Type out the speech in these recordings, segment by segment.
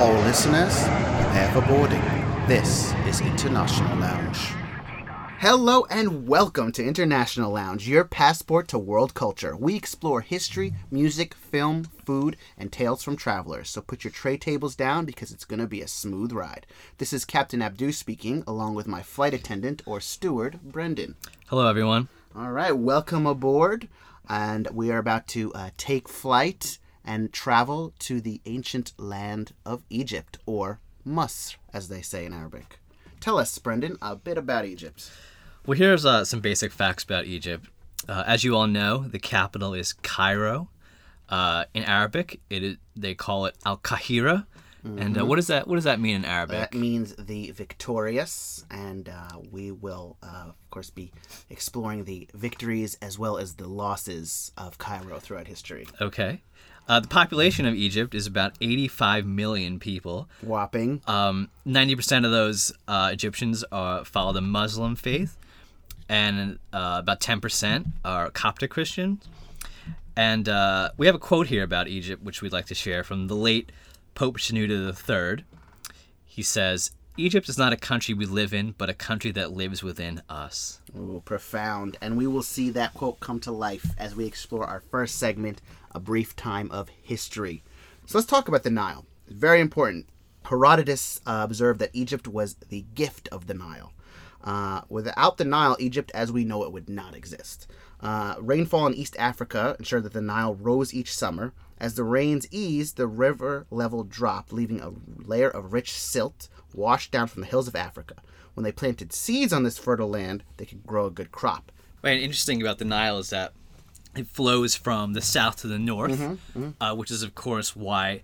All listeners, prepare for boarding. This is International Lounge. Hello and welcome to International Lounge, your passport to world culture. We explore history, music, film, food, and tales from travelers. So put your tray tables down because it's going to be a smooth ride. This is Captain Abdu speaking, along with my flight attendant or steward, Brendan. Hello, everyone. All right, welcome aboard. And we are about to uh, take flight and travel to the ancient land of Egypt, or Masr, as they say in Arabic. Tell us, Brendan, a bit about Egypt. Well, here's uh, some basic facts about Egypt. Uh, as you all know, the capital is Cairo. Uh, in Arabic, it is, they call it Al Qahira. And uh, what does that what does that mean in Arabic? That means the victorious, and uh, we will, uh, of course, be exploring the victories as well as the losses of Cairo throughout history. Okay. Uh, the population of Egypt is about 85 million people. Whopping. Um, 90% of those uh, Egyptians are, follow the Muslim faith, and uh, about 10% are Coptic Christians. And uh, we have a quote here about Egypt, which we'd like to share from the late Pope Shenouda III. He says, Egypt is not a country we live in, but a country that lives within us. Ooh, profound. And we will see that quote come to life as we explore our first segment, A Brief Time of History. So let's talk about the Nile. Very important. Herodotus uh, observed that Egypt was the gift of the Nile. Uh, without the Nile, Egypt as we know it would not exist. Uh, rainfall in East Africa ensured that the Nile rose each summer. As the rains eased, the river level dropped, leaving a layer of rich silt washed down from the hills of Africa. When they planted seeds on this fertile land, they could grow a good crop. And interesting about the Nile is that it flows from the south to the north, Mm-hmm, Uh, which is, of course, why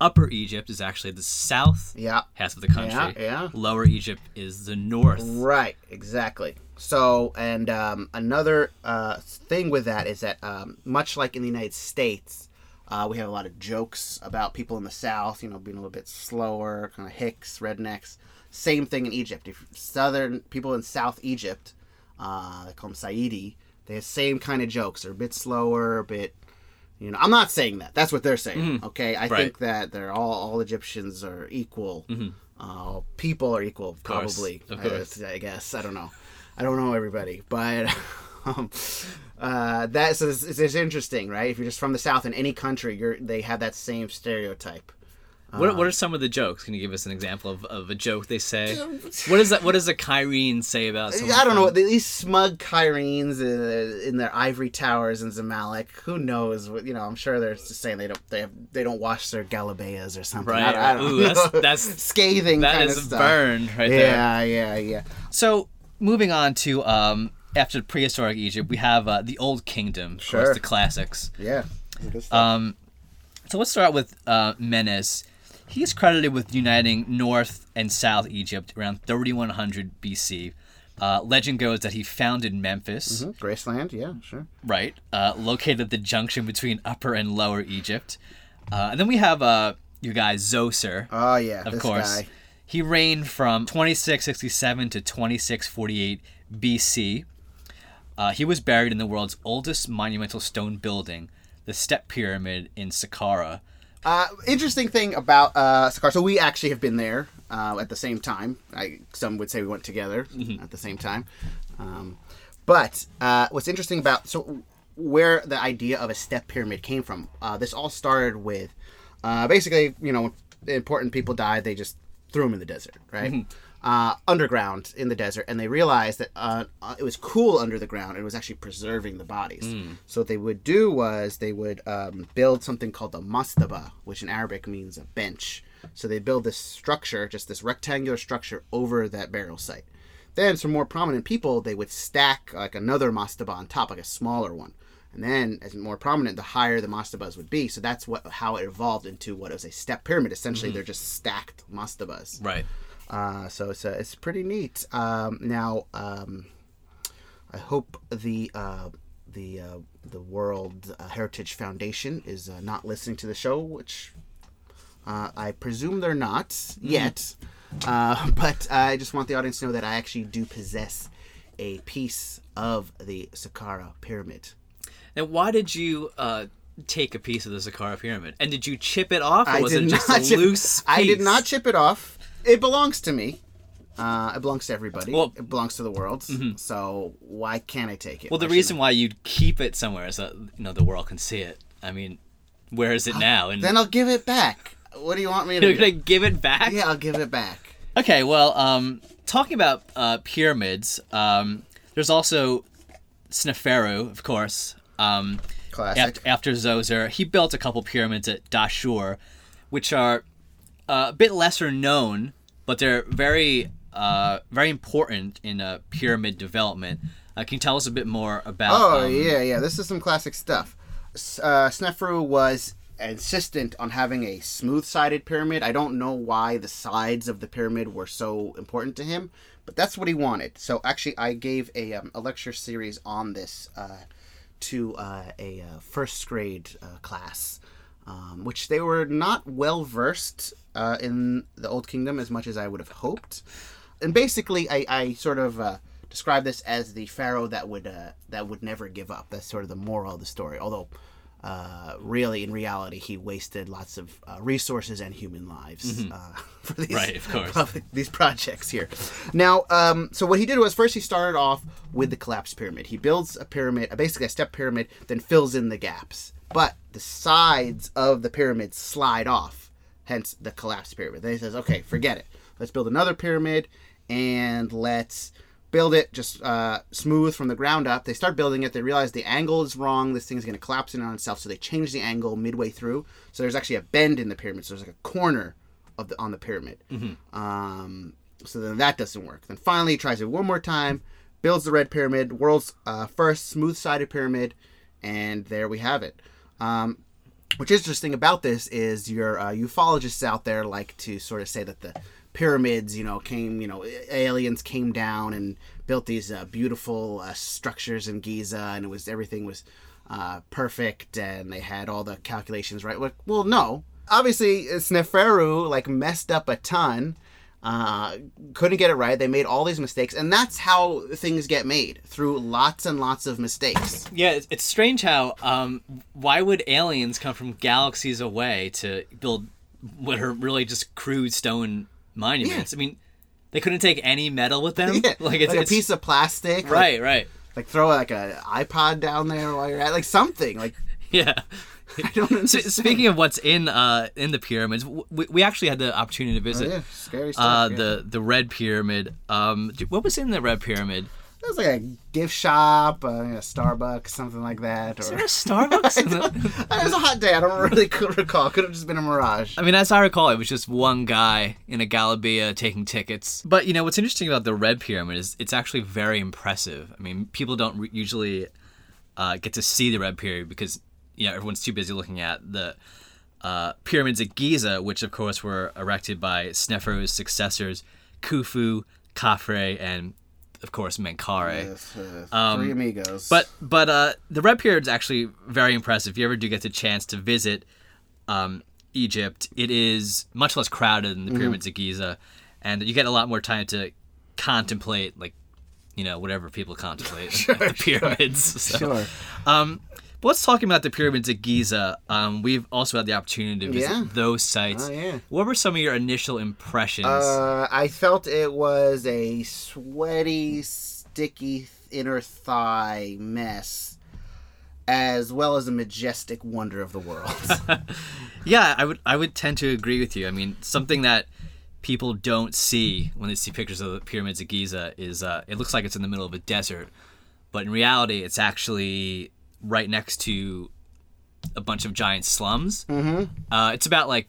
Upper Egypt is actually the south Yeah. half of the country. Yeah, yeah. Lower Egypt is the north. Right, exactly. So, and um, another uh, thing with that is that, um, much like in the United States, uh, we have a lot of jokes about people in the South, you know, being a little bit slower, kind of hicks, rednecks. Same thing in Egypt. If Southern people in South Egypt, uh, they call them Saidi, they have same kind of jokes. They're a bit slower, a bit, you know. I'm not saying that. That's what they're saying. Okay, I Right. think that they're all all Egyptians are equal. Uh, people are equal, course, probably. of course. I, I guess I don't know. I don't know everybody, but um, uh, that's it's, it's interesting, right? If you're just from the South in any country, you're they have that same stereotype. What, what are some of the jokes? Can you give us an example of, of a joke they say? What is that? What does a Cairene say about? someone I don't know. from- These smug Cairenes in, in their ivory towers in Zamalek. Who knows? What, you know, I'm sure they're just saying they don't they have they don't wash their galabeas or something. Right. I, I don't Ooh, that's- know. that's- scathing. That kind is of a stuff. burn right there. Yeah, yeah, yeah. So moving on to um, after prehistoric Egypt, we have uh, the Old Kingdom. Of Sure. course, the classics. Yeah. Um, so let's start with uh, Menes. He is credited with uniting North and South Egypt around 3100 BC. Uh, legend goes that he founded Memphis, Mhm. Graceland. Yeah, sure. right, uh, located at the junction between Upper and Lower Egypt. Uh, and then we have uh, you guys Zoser, Oh yeah, of this course. guy. He reigned from 2667 to 2648 BC. Uh, he was buried in the world's oldest monumental stone building, the Step Pyramid in Saqqara. Uh, interesting thing about uh, Saqqara. So we actually have been there uh, at the same time. I, some would say we went together Mm-hmm. at the same time. Um, but uh, what's interesting about so where the idea of a step pyramid came from. Uh, this all started with uh, basically, you know, important people died, they just threw them in the desert, right? Mm-hmm. Uh, underground in the desert, and they realized that uh, uh, it was cool under the ground. and It was actually preserving the bodies. Mm. So what they would do was they would um, build something called the mastaba, which in Arabic means a bench. So they build this structure, just this rectangular structure, over that burial site. Then, for more prominent people, they would stack like another mastaba on top, like a smaller one. And then, as more prominent, the higher the mastabas would be. So that's what how it evolved into what is a step pyramid. Essentially, they're just stacked mastabas. Right. Uh, so it's uh, it's pretty neat. Um, now, um, I hope the uh, the uh, the World Heritage Foundation is uh, not listening to the show, which uh, I presume they're not yet. Uh, but I just want the audience to know that I actually do possess a piece of the Saqqara pyramid. Now, why did you uh, take a piece of the Saqqara pyramid? And did you chip it off, or I was it just a chip- loose? I did not chip it off. It belongs to me. Uh, it belongs to everybody. Well- it belongs to the world. So why can't I take it? Well, the Why reason why you'd keep it somewhere is that you know the world can see it. I mean, where is it now? And? Then I'll give it back. What do you want me to you're do? gonna give it back? Yeah, I'll give it back. Okay, well, um, talking about uh, pyramids, um, there's also Sneferu, of course. Um, Classic. after, after Zoser, he built a couple pyramids at Dashur, which are uh, a bit lesser known, but they're very, uh, very important in uh, pyramid development. Uh, can you tell us a bit more about? Oh um, yeah, yeah. This is some classic stuff. Uh, Snefru was insistent on having a smooth-sided pyramid. I don't know why the sides of the pyramid were so important to him, but that's what he wanted. So actually, I gave a, um, a lecture series on this uh, to uh, a uh, first grade uh, class, um, which they were not well versed uh, in the Old Kingdom as much as I would have hoped. And basically, I, I sort of uh, describe this as the pharaoh that would uh, that would never give up. That's sort of the moral of the story. Although, uh, really, in reality, he wasted lots of uh, resources and human lives uh, for these Right, of course. these projects here. Now, um, so what he did was first he started off with the collapsed pyramid. He builds a pyramid, basically a step pyramid, then fills in the gaps. But the sides of the pyramid slide off, hence the collapsed pyramid. Then he says, okay, forget it. Let's build another pyramid and let's build it just uh, smooth from the ground up. They start building it. They realize the angle is wrong. This thing's going to collapse in on itself. So they change the angle midway through. So there's actually a bend in the pyramid. So there's like a corner of the on the pyramid. Um, so then that doesn't work. Then finally he tries it one more time, builds the red pyramid, world's uh, first smooth-sided pyramid, and there we have it. Um, what's interesting about this is your uh, ufologists out there like to sort of say that the pyramids, you know, came, you know, aliens came down and built these uh, beautiful uh, structures in Giza, and it was everything was uh, perfect, and they had all the calculations right. Well, well no, obviously Sneferu like messed up a ton. Uh, couldn't get it right. They made all these mistakes, and that's how things get made through lots and lots of mistakes. Yeah, it's, it's strange how. Um, why would aliens come from galaxies away to build what are really just crude stone monuments? I mean, they couldn't take any metal with them. Yeah, Like it's, a it's piece of plastic, like- right, right. Like, throw like a iPod down there while you're at like something. Like Yeah. I don't speaking of what's in uh, in the pyramids, we, we actually had the opportunity to visit Oh, yeah, scary stuff. uh, yeah. the the Red Pyramid. Um, what was in the Red Pyramid? it was like a gift shop, uh, a Starbucks, something like that. Or there a Starbucks? it was a hot day. I don't really recall. Could have just been a mirage. I mean, as I recall, it was just one guy in a Galabia taking tickets. But you know what's interesting about the Red Pyramid is it's actually very impressive. I mean, people don't re- usually uh, get to see the Red Pyramid because you know everyone's too busy looking at the uh, pyramids at Giza, which of course were erected by Sneferu's successors, Khufu, Khafre, and of course Menkaure. Yes, uh, three amigos. But but uh, the Red Pyramid is actually very impressive. If you ever do get the chance to visit um, Egypt, it is much less crowded than the Mm-hmm. pyramids of Giza, and you get a lot more time to contemplate, like you know, whatever people contemplate at the pyramids. So, sure. Um, but let's talk about the pyramids of Giza. Um, we've also had the opportunity to visit Yeah. those sites. Oh, yeah. What were some of your initial impressions? Uh, I felt it was a sweaty, sticky inner thigh mess, as well as a majestic wonder of the world. Yeah, I would I would tend to agree with you. I mean, something that people don't see when they see pictures of the pyramids of Giza is uh, it looks like it's in the middle of a desert, but in reality, it's actually right next to a bunch of giant slums. Mm-hmm. Uh, it's about like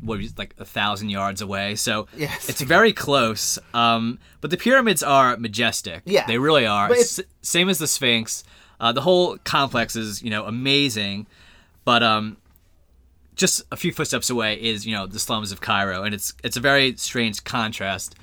what is like a thousand yards away, so Yes. it's very close. Um, but the pyramids are majestic. Yeah. they really are. But it's- S- same as the Sphinx. Uh, the whole complex is you know amazing, but um, just a few footsteps away is you know the slums of Cairo, and it's it's a very strange contrast.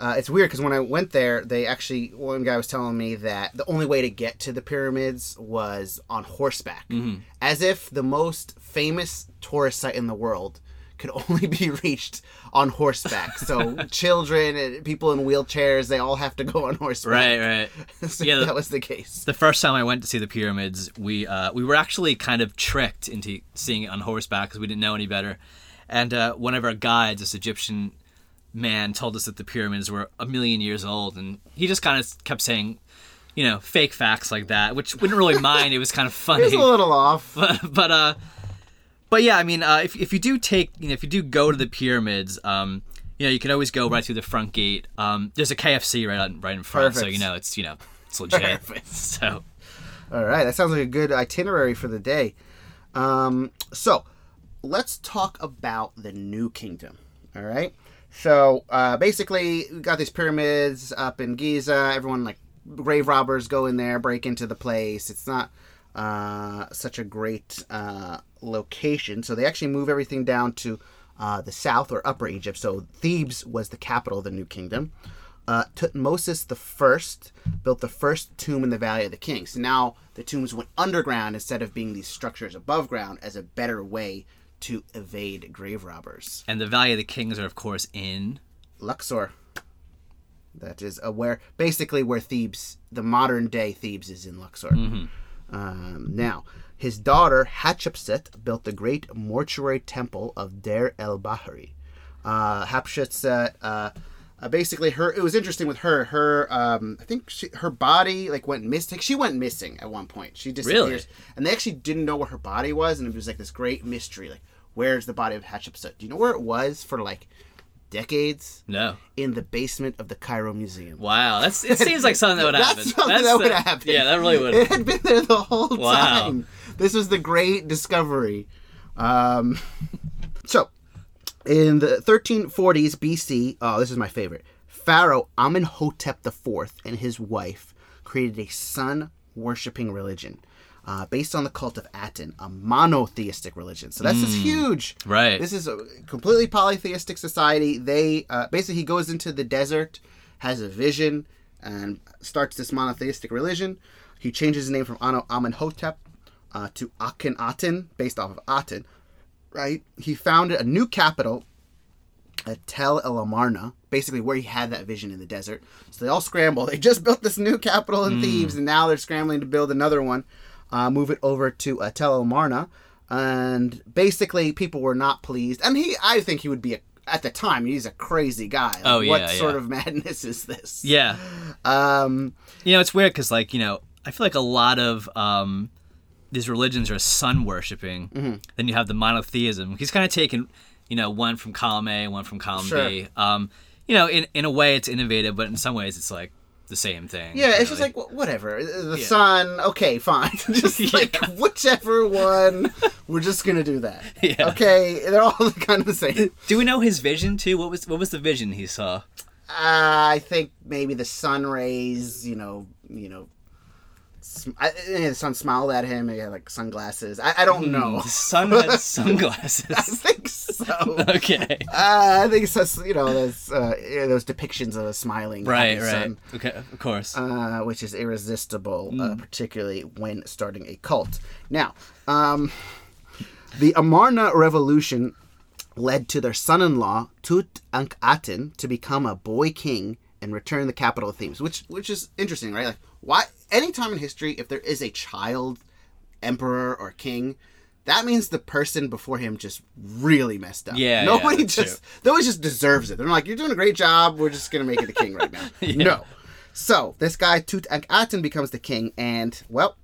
Uh, it's weird because when I went there, they actually one guy was telling me that the only way to get to the pyramids was on horseback, Mm-hmm. as if the most famous tourist site in the world could only be reached on horseback. So children and people in wheelchairs, they all have to go on horseback. Right, right. so Yeah, the- that was the case. The first time I went to see the pyramids, we uh, we were actually kind of tricked into seeing it on horseback because we didn't know any better. And uh, one of our guides, this Egyptian man, told us that the pyramids were a million years old, and he just kind of kept saying, you know, fake facts like that, which we didn't really mind. It was kind of funny. It was a little off. but but uh but yeah i mean uh if, if you do take you know if you do go to the pyramids um you know you can always go right through the front gate um there's a kfc right on, right in front so you know it's you know it's legit Perfect. so All right, that sounds like a good itinerary for the day. Um, so let's talk about the New Kingdom. All right. So uh, basically, we got these pyramids up in Giza. Everyone like grave robbers go in there, break into the place. It's not uh, such a great uh, location, so they actually move everything down to uh, the south or Upper Egypt. So Thebes was the capital of the New Kingdom. Uh, Tutmosis the first built the first tomb in the Valley of the Kings. Now the tombs went underground instead of being these structures above ground as a better way to evade grave robbers. and the valley of the kings are of course in Luxor. That is uh, where basically where Thebes, the modern day Thebes, is in Luxor. Um, now, his daughter Hatshepsut built the great mortuary temple of Der el Bahri. Uh, Hatshepsut, uh, uh, basically, her it was interesting with her. Her, um, I think she, her body like went missing. She went missing at one point. She disappears, Really? and they actually didn't know where her body was, and it was like this great mystery. Like, where's the body of Hatshepsut? Do you know where it was for like decades? no in the basement of the Cairo Museum. wow that's it seems like something that would happen. That's something that the- would happen. yeah that really would. It had been there the whole Wow. time. This was the great discovery. Um, so, in the 1340s BC, oh, this is my favorite. Pharaoh Amenhotep IV and his wife created a sun worshipping religion. Uh, based on the cult of Aten, a monotheistic religion. So that's just huge. Right. This is a completely polytheistic society. They uh, basically he goes into the desert, has a vision, and starts this monotheistic religion. He changes his name from Amenhotep uh, to Akhenaten, based off of Aten. Right. He founded a new capital at Tel El Amarna, basically where he had that vision in the desert. So they all scramble. They just built this new capital in Thebes, and now they're scrambling to build another one, uh, move it over to uh, Tel El Amarna. And basically, people were not pleased. And he, I think he would be a, at the time. He's a crazy guy. Like, Oh, what yeah, sort of madness is this? yeah Um, you know it's weird because like you know i feel like a lot of um these religions are sun worshiping Mm-hmm. then you have the monotheism he's kind of taken you know one from column a one from column b um you know in, in a way it's innovative but in some ways it's like the same thing yeah, it's just like wh- whatever. The Yeah. sun, okay, fine. just like whichever one, we're just gonna do that. Yeah. Okay, they're all kind of the same. do we know his vision too what was what was the vision he saw Uh, I think maybe the sun rays, you know, you know, sm- I, the sun smiled at him. He had like sunglasses. I, I don't know. the sun had sunglasses. I think so. okay Uh, I think it's just, you know those uh, those depictions of a smiling right right sun, okay of course uh, which is irresistible, uh, Mm. particularly when starting a cult. Now, um, the Amarna revolution led to their son-in-law Tutankhaten to become a boy king and return the capital of Thebes, which which is interesting, right? Like, why? Anytime in history, if there is a child emperor or king, that means the person before him just really messed up. Yeah, yeah, nobody that's just nobody just deserves it. They're like, you're doing a great job. We're just gonna make you the king right now. No. So this guy Tutankhaten becomes the king, and well,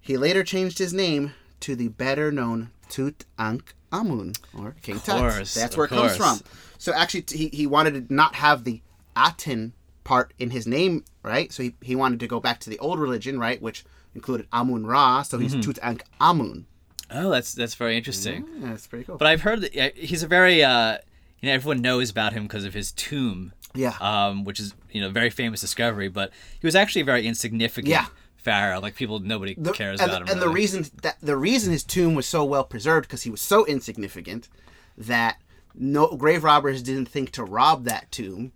he later changed his name to the better known Tutankhamun or King Tut. course, That's of where it comes from. So actually, t- he, he wanted to not have the Aten part in his name, right? So he, he wanted to go back to the old religion, right, which included Amun Ra. So he's Mm-hmm. Tutankhamun. oh that's that's very interesting Yeah, that's pretty cool. But I've heard that yeah, he's a very, uh, you know, everyone knows about him because of his tomb, yeah. um, which is, you know, very famous discovery. But he was actually a very insignificant Yeah. pharaoh. Like people, nobody The- cares and, about him. and the reason that the reason his tomb was so well preserved because he was so insignificant that no grave robbers didn't think to rob that tomb,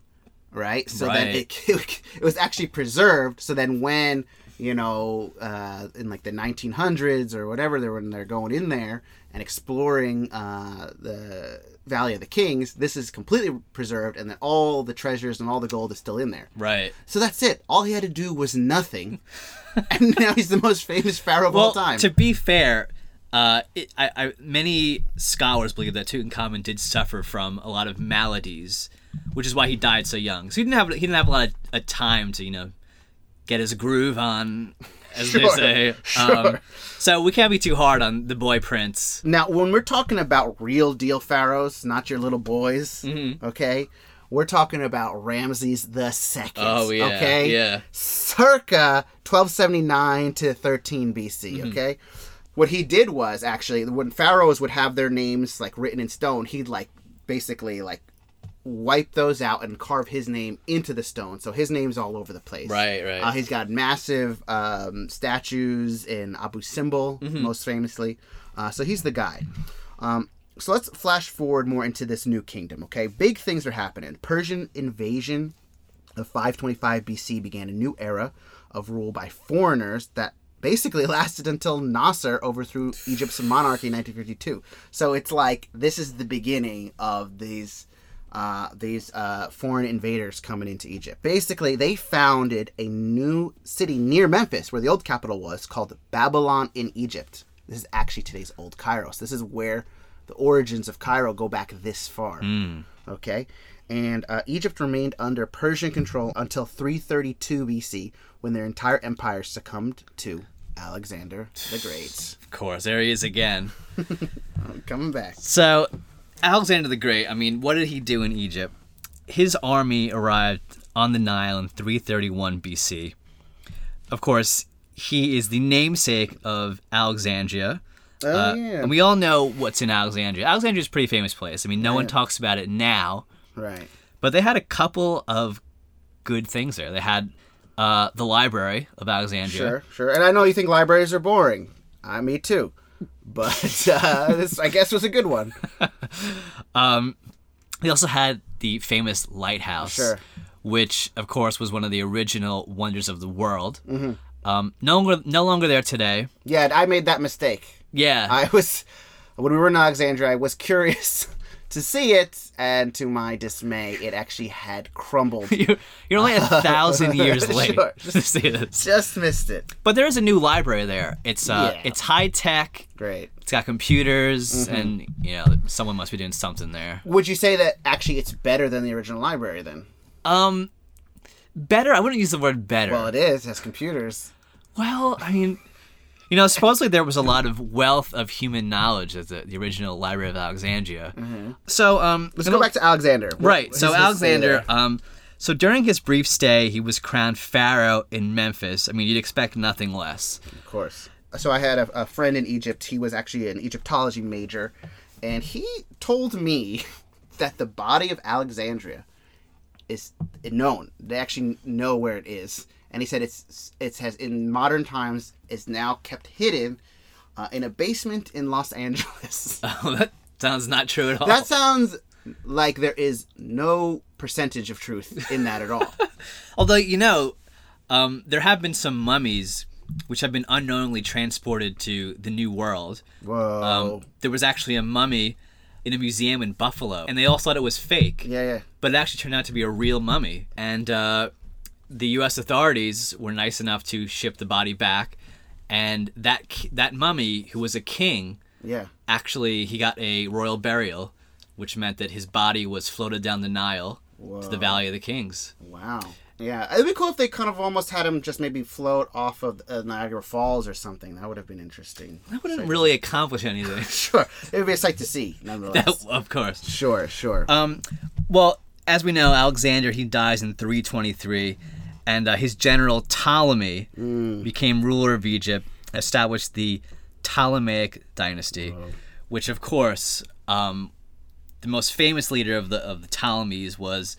right? So then Right. it, it was actually preserved. So then when you know, uh, in like the 1900s or whatever, they're when they're going in there and exploring uh, the Valley of the Kings. This is completely preserved, and then all the treasures and all the gold is still in there. Right. So that's it. All he had to do was nothing, and now he's the most famous pharaoh of all time. to be fair, uh, it, I, I, many scholars believe that Tutankhamun did suffer from a lot of maladies, which is why he died so young. So he didn't have he didn't have a lot of a time to you know get his groove on, as they say. sure. Um, so we can't be too hard on the boy prince. Now, when we're talking about real deal pharaohs, not your little boys, Mm-hmm. okay, we're talking about Ramses the Second. Oh, yeah, okay, yeah. circa 1279 to 13 BC. Mm-hmm. Okay, what he did was actually when pharaohs would have their names like written in stone, he'd like basically like wipe those out and carve his name into the stone. So his name's all over the place. Right, right. Uh, he's got massive um, statues in Abu Simbel, Mm-hmm. most famously. Uh, so he's the guy. Um, so let's flash forward more into this new kingdom. Okay, big things are happening. Persian invasion of 525 BC began a new era of rule by foreigners that basically lasted until Nasser overthrew Egypt's monarchy in 1952. So it's like this is the beginning of these uh, these uh, foreign invaders coming into Egypt. Basically, they founded a new city near Memphis, where the old capital was, called Babylon in Egypt. This is actually today's Old Cairo. So this is where the origins of Cairo go back this far. Okay, and uh, Egypt remained under Persian control until 332 BC, when their entire empire succumbed to Alexander the Great. Of course, there he is again. Coming back. So, Alexander the Great, I mean, what did he do in Egypt? His army arrived on the Nile in 331 BC. Of course, he is the namesake of Alexandria. Oh Uh, yeah. And we all know what's in Alexandria. Alexandria is a pretty famous place. I mean, no one talks about it now, right. but they had a couple of good things there. They had uh, the Library of Alexandria. Sure, sure. And I know you think libraries are boring. I me too. But uh, this, I guess, was a good one. Um, they also had the famous lighthouse, Sure. which of course was one of the original wonders of the world. Mm-hmm. Um, no longer, no longer there today. Yeah, I made that mistake. Yeah, I was when we were in Alexandria. I was curious to see it, and to my dismay, it actually had crumbled. you're, you're only a thousand years late Sure. to see this. Just missed it. But there is a new library there. It's uh, Yeah. it's high tech. Great. It's got computers, Mm-hmm. and you know someone must be doing something there. Would you say that actually it's better than the original library then? Um, better. I wouldn't use the word better. Well, it is. It has computers. Well, I mean, you know, supposedly there was a lot of wealth of human knowledge at the, the original Library of Alexandria. So, um, Mm-hmm. Let's go back to Alexander. Right. what So does he say Alexander, um, so during his brief stay, he was crowned pharaoh in Memphis. I mean, you'd expect nothing less. Of course. So I had a, a friend in Egypt. He was actually an Egyptology major, and he told me that the body of Alexandria is known. They actually know where it is, and he said it's it has in modern times is now kept hidden uh, in a basement in Los Angeles. Oh, that sounds not true at all. that sounds like there is no percentage of truth in that at all. Although you know, um, there have been some mummies which have been unknowingly transported to the New World. Whoa. Um, there was actually a mummy in a museum in Buffalo, and they all thought it was fake. yeah, yeah. but it actually turned out to be a real mummy. And uh, the U.S. authorities were nice enough to ship the body back, and that that mummy, who was a king, Yeah. actually he got a royal burial, which meant that his body was floated down the Nile to the Valley of the Kings. Wow. Yeah, it'd be cool if they kind of almost had him just maybe float off of uh, Niagara Falls or something. That would have been interesting. That wouldn't really accomplish anything. Sure, it would be a sight to see, nonetheless. of course. Sure, sure. Um, well, as we know, Alexander he dies in 323, and uh, his general Ptolemy became ruler of Egypt, established the Ptolemaic dynasty, which of course, um, the most famous leader of the of the Ptolemies was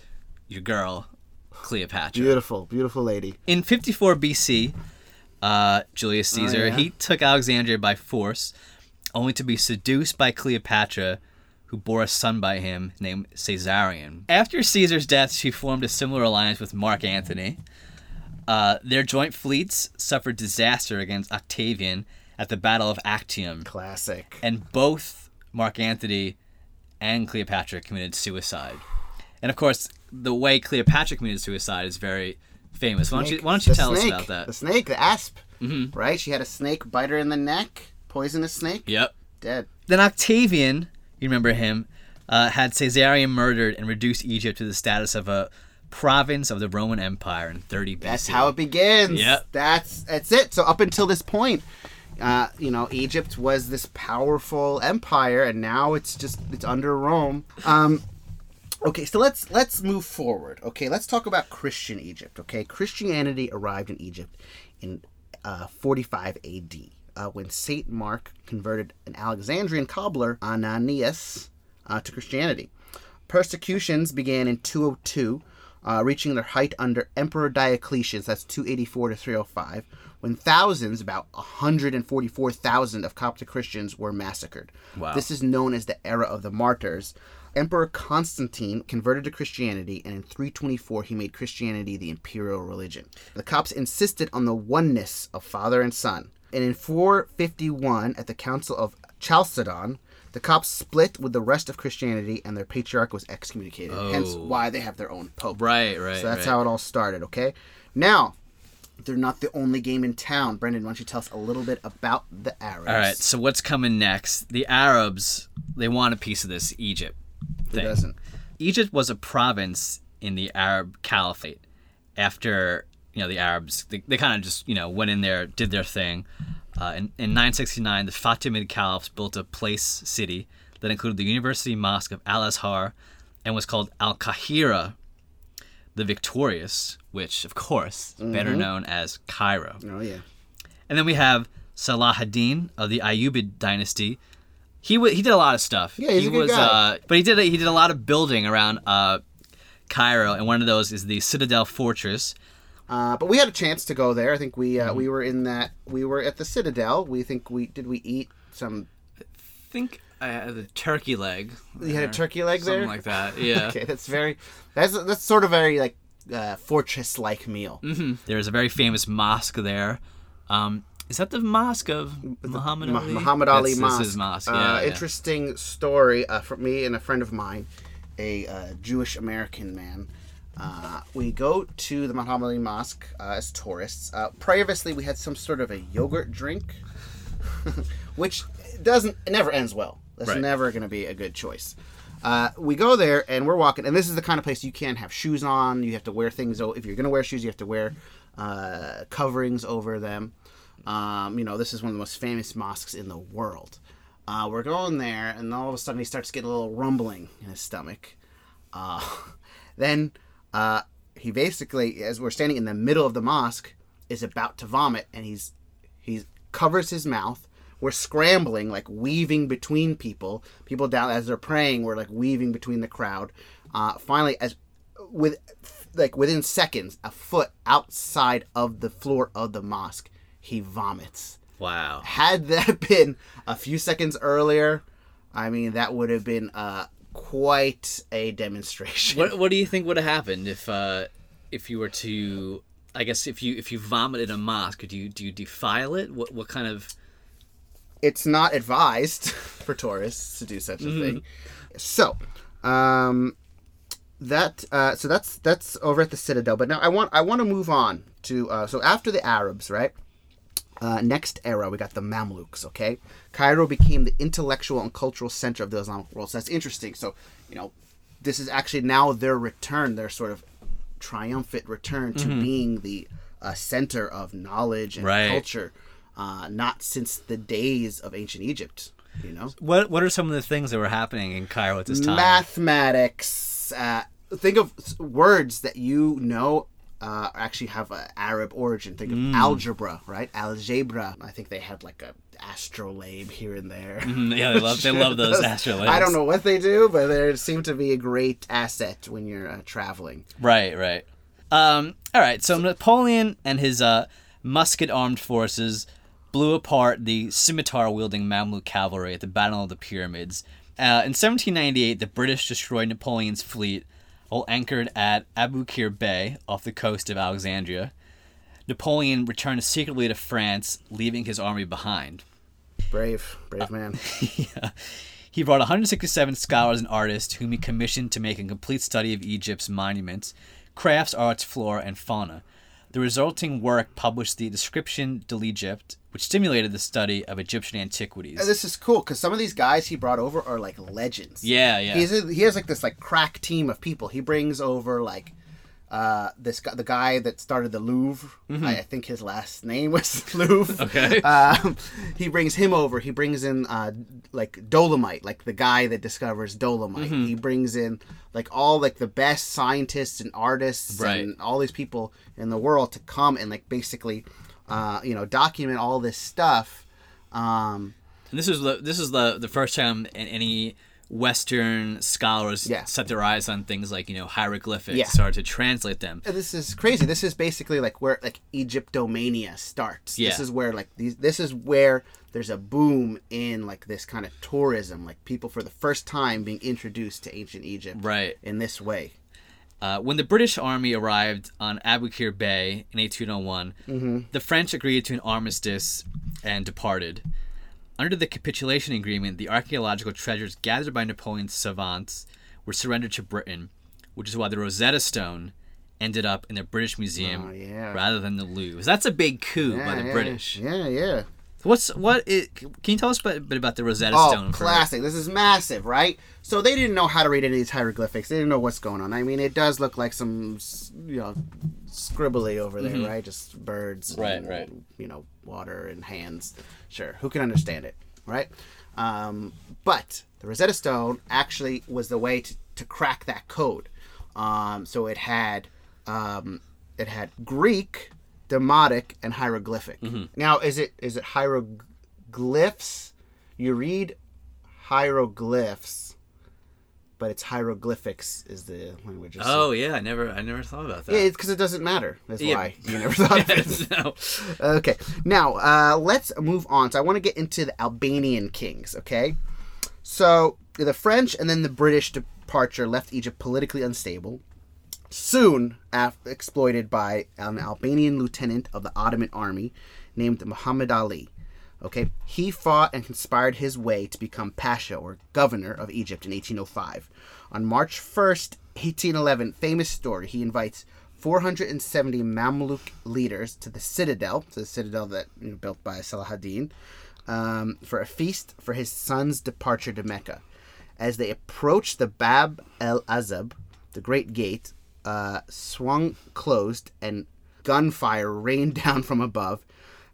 your girl, Cleopatra. beautiful, beautiful lady. In 54 BC, uh, Julius Caesar yeah? he took Alexandria by force, only to be seduced by Cleopatra, who bore a son by him named Caesarion. After Caesar's death, she formed a similar alliance with Mark Antony. Uh, their joint fleets suffered disaster against Octavian at the Battle of Actium, Classic. and both Mark Antony and Cleopatra committed suicide. And of course, the way Cleopatra committed suicide is very famous. Why don't you, why don't you tell snake, us about that? The snake, the asp. Mm-hmm. Right? She had a snake bite her in the neck, poisonous snake, Yep. dead. Then Octavian, you remember him, uh, had Caesarion murdered and reduced Egypt to the status of a province of the Roman Empire in 30 BC. That's how it begins. Yep. That's that's it. So up until this point, uh, you know, Egypt was this powerful empire, and now it's just it's under Rome. Um, okay, so let's let's move forward. Okay, let's talk about Christian Egypt. Okay, Christianity arrived in Egypt in uh, 45 A.D. Uh, when Saint Mark converted an Alexandrian cobbler, Ananias, uh, to Christianity. Persecutions began in 202, uh, reaching their height under Emperor Diocletian, that's 284 to 305, when thousands, about 144,000 of Coptic Christians were massacred. Wow. This is known as the era of the martyrs. Emperor Constantine converted to Christianity, and in 324 he made Christianity the imperial religion. The Copts insisted on the oneness of Father and Son. And in 451, at the Council of Chalcedon, the Copts split with the rest of Christianity, and their patriarch was excommunicated. Hence, Oh. why they have their own pope. Right, right. So that's right. how it all started, okay? Now, they're not the only game in town. Brendan, why don't you tell us a little bit about the Arabs? All right, so what's coming next? The Arabs, they want a piece of this Egypt Who thing. doesn't? Egypt was a province in the Arab Caliphate. After you know the Arabs, they, they kind of just you know went in there, did their thing. Uh, in, in 969, the Fatimid caliphs built a place city that included the University Mosque of Al Azhar, and was called Al Qahira, the Victorious, which of course Mm-hmm. better known as Cairo. Oh, yeah. And then we have Salah ad-Din of the Ayyubid dynasty. He w- he did a lot of stuff. Yeah, he's he a good was, guy. Uh, but he did a, he did a lot of building around uh, Cairo, and one of those is the Citadel Fortress. Uh, but we had a chance to go there. I think we uh, Mm-hmm. we were in that. We were at the Citadel. We think we did. We eat some. I think I had the turkey leg. You had a turkey leg there? something there. like that. Yeah. okay, that's very. That's that's sort of very like uh, fortress like meal. hmm There's a very famous mosque there. Um, is that the mosque of Muhammad Mu- Ali? Muhammad Ali That's- Mosque. That's his mosque. Uh, Yeah, yeah. Interesting story uh, for me and a friend of mine, a uh, Jewish American man. Uh, we go to the Muhammad Ali Mosque uh, as tourists. Uh, previously, we had some sort of a yogurt drink, which doesn't it never ends well. That's Right. never going to be a good choice. Uh, we go there and we're walking, and this is the kind of place you can't have shoes on. You have to wear things. If you're going to wear shoes, you have to wear uh, coverings over them. Um, you know, this is one of the most famous mosques in the world. Uh, we're going there, and all of a sudden he starts getting a little rumbling in his stomach. Uh, then uh, he basically, as we're standing in the middle of the mosque, is about to vomit, and he's he covers his mouth. We're scrambling, like weaving between people. People down as they're praying, we're like weaving between the crowd. Uh, finally, as with like within seconds, a foot outside of the floor of the mosque, he vomits. Wow. Had that been a few seconds earlier, I mean that would have been uh, quite a demonstration. What What do you think would have happened if uh, if you were to I guess if you if you vomited a mosque, do you do you defile it? What what kind of it's not advised for tourists to do such a thing. So, um, that uh, so that's that's over at the Citadel. But now I want I want to move on to uh, so after the Arabs, right? Uh, next era, we got the Mamluks. Okay, Cairo became the intellectual and cultural center of the Islamic world. So that's interesting. So you know, this is actually now their return, their sort of triumphant return to being the uh, center of knowledge and Right. culture. Uh, not since the days of ancient Egypt. You know, what what are some of the things that were happening in Cairo at this time? mathematics. Uh, think of words that you know uh, actually have an Arab origin. Think of Mm. algebra, right? Algebra. I think they had like a astrolabe here and there. Mm, yeah, they love they love those astrolabes. I don't know what they do, but they seem to be a great asset when you're uh, traveling. Right, right. Um, all right. So Napoleon and his uh, musket-armed forces blew apart the scimitar-wielding Mamluk cavalry at the Battle of the Pyramids. Uh, in 1798, the British destroyed Napoleon's fleet while anchored at Abu Kir Bay off the coast of Alexandria. Napoleon returned secretly to France, leaving his army behind. Brave, brave uh, man. yeah. He brought 167 scholars and artists whom he commissioned to make a complete study of Egypt's monuments, crafts, arts, flora, and fauna. The resulting work published the Description de l'Egypte, which stimulated the study of Egyptian antiquities. And this is cool because some of these guys he brought over are like legends. yeah, yeah. He's a, he has like this like crack team of people. He brings over like uh, this guy, the guy that started the Louvre. I, I think his last name was Louvre. Mm-hmm. Okay. Um, he brings him over. He brings in uh, like Dolomite, like the guy that discovers Dolomite. Mm-hmm. He brings in like all like the best scientists and artists Right. and all these people in the world to come and like basically, uh, you know, document all this stuff. Um, And this is the this is the the first time in any Western scholars Yeah. set their eyes on things like you know hieroglyphics, Yeah. started to translate them. this is crazy. This is basically like where like Egyptomania starts. This is where like these. This is where there's a boom in like this kind of tourism, like people for the first time being introduced to ancient Egypt, Right. In this way. Uh, when the British army arrived on Aboukir Bay in 1801, Mm-hmm. the French agreed to an armistice and departed. Under the capitulation agreement, the archaeological treasures gathered by Napoleon's savants were surrendered to Britain, which is why the Rosetta Stone ended up in the British Museum Oh, yeah. rather than the Louvre. That's a big coup by the yeah, British. Yeah, yeah. What's what? Can you tell us a bit about the Rosetta Oh, Stone? for- classic. This is massive, right? So they didn't know how to read any of these hieroglyphics. They didn't know what's going on. I mean, it does look like some, you know, scribbly over there, right? Just birds, Mm-hmm. Right, and, right. You know, water and hands. Sure, who can understand it, right? Um, but the Rosetta Stone actually was the way to, to crack that code. Um, so it had, um, it had Greek, Demotic, and hieroglyphic. Mm-hmm. Now, is it is it hieroglyphs? You read hieroglyphs, but it's hieroglyphics is the language. Oh yeah, I never, I never thought about that. yeah, it's because it doesn't matter. That's Yeah. why you never thought of it. no. Okay, now uh, let's move on. So I want to get into the Albanian kings. Okay, so the French and then the British departure left Egypt politically unstable. Soon, af- exploited by an Albanian lieutenant of the Ottoman army named Muhammad Ali. Okay, he fought and conspired his way to become Pasha or governor of Egypt in 1805. On March 1st, 1811, famous story, he invites 470 Mamluk leaders to the citadel, to the citadel that you know, built by Saladin, um, for a feast for his son's departure to Mecca. As they approached the Bab el Azab, the great gate, uh, swung closed and gunfire rained down from above.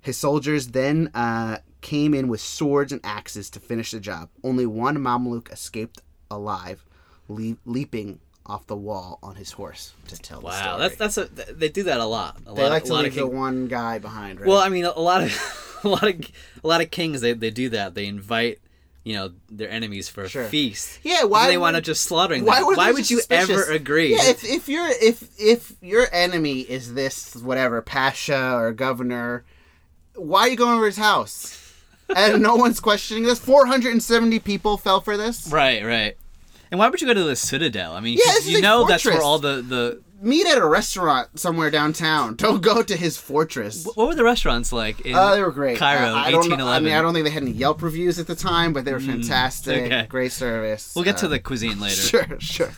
His soldiers then uh, came in with swords and axes to finish the job. Only one Mamluk escaped alive, le- leaping off the wall on his horse to tell the Wow, that's that's a they do that a lot. A they lot, like to leave of the one guy behind, right? Well, I mean, a lot of a lot of a lot of kings they, they do that. They invite you know their enemies for a Sure. feast. Yeah, why they would- wind up just slaughtering why them. why would you suspicious? ever agree? Yeah, if, if you're if if your enemy is this whatever pasha or governor, why are you going over his house? and no one's questioning this. Four hundred and seventy people fell for this. right, right. And why would you go to the citadel? I mean, Yeah, 'cause this is you a know that's where fortress. all the the Meet at a restaurant somewhere downtown. Don't go to his fortress. what were the restaurants like in Uh, they were great. Cairo, I, I don't know, I mean, I don't think they had any Yelp reviews at the time, but they were fantastic. okay. Great service. We'll get to Uh, the cuisine later. Sure, sure.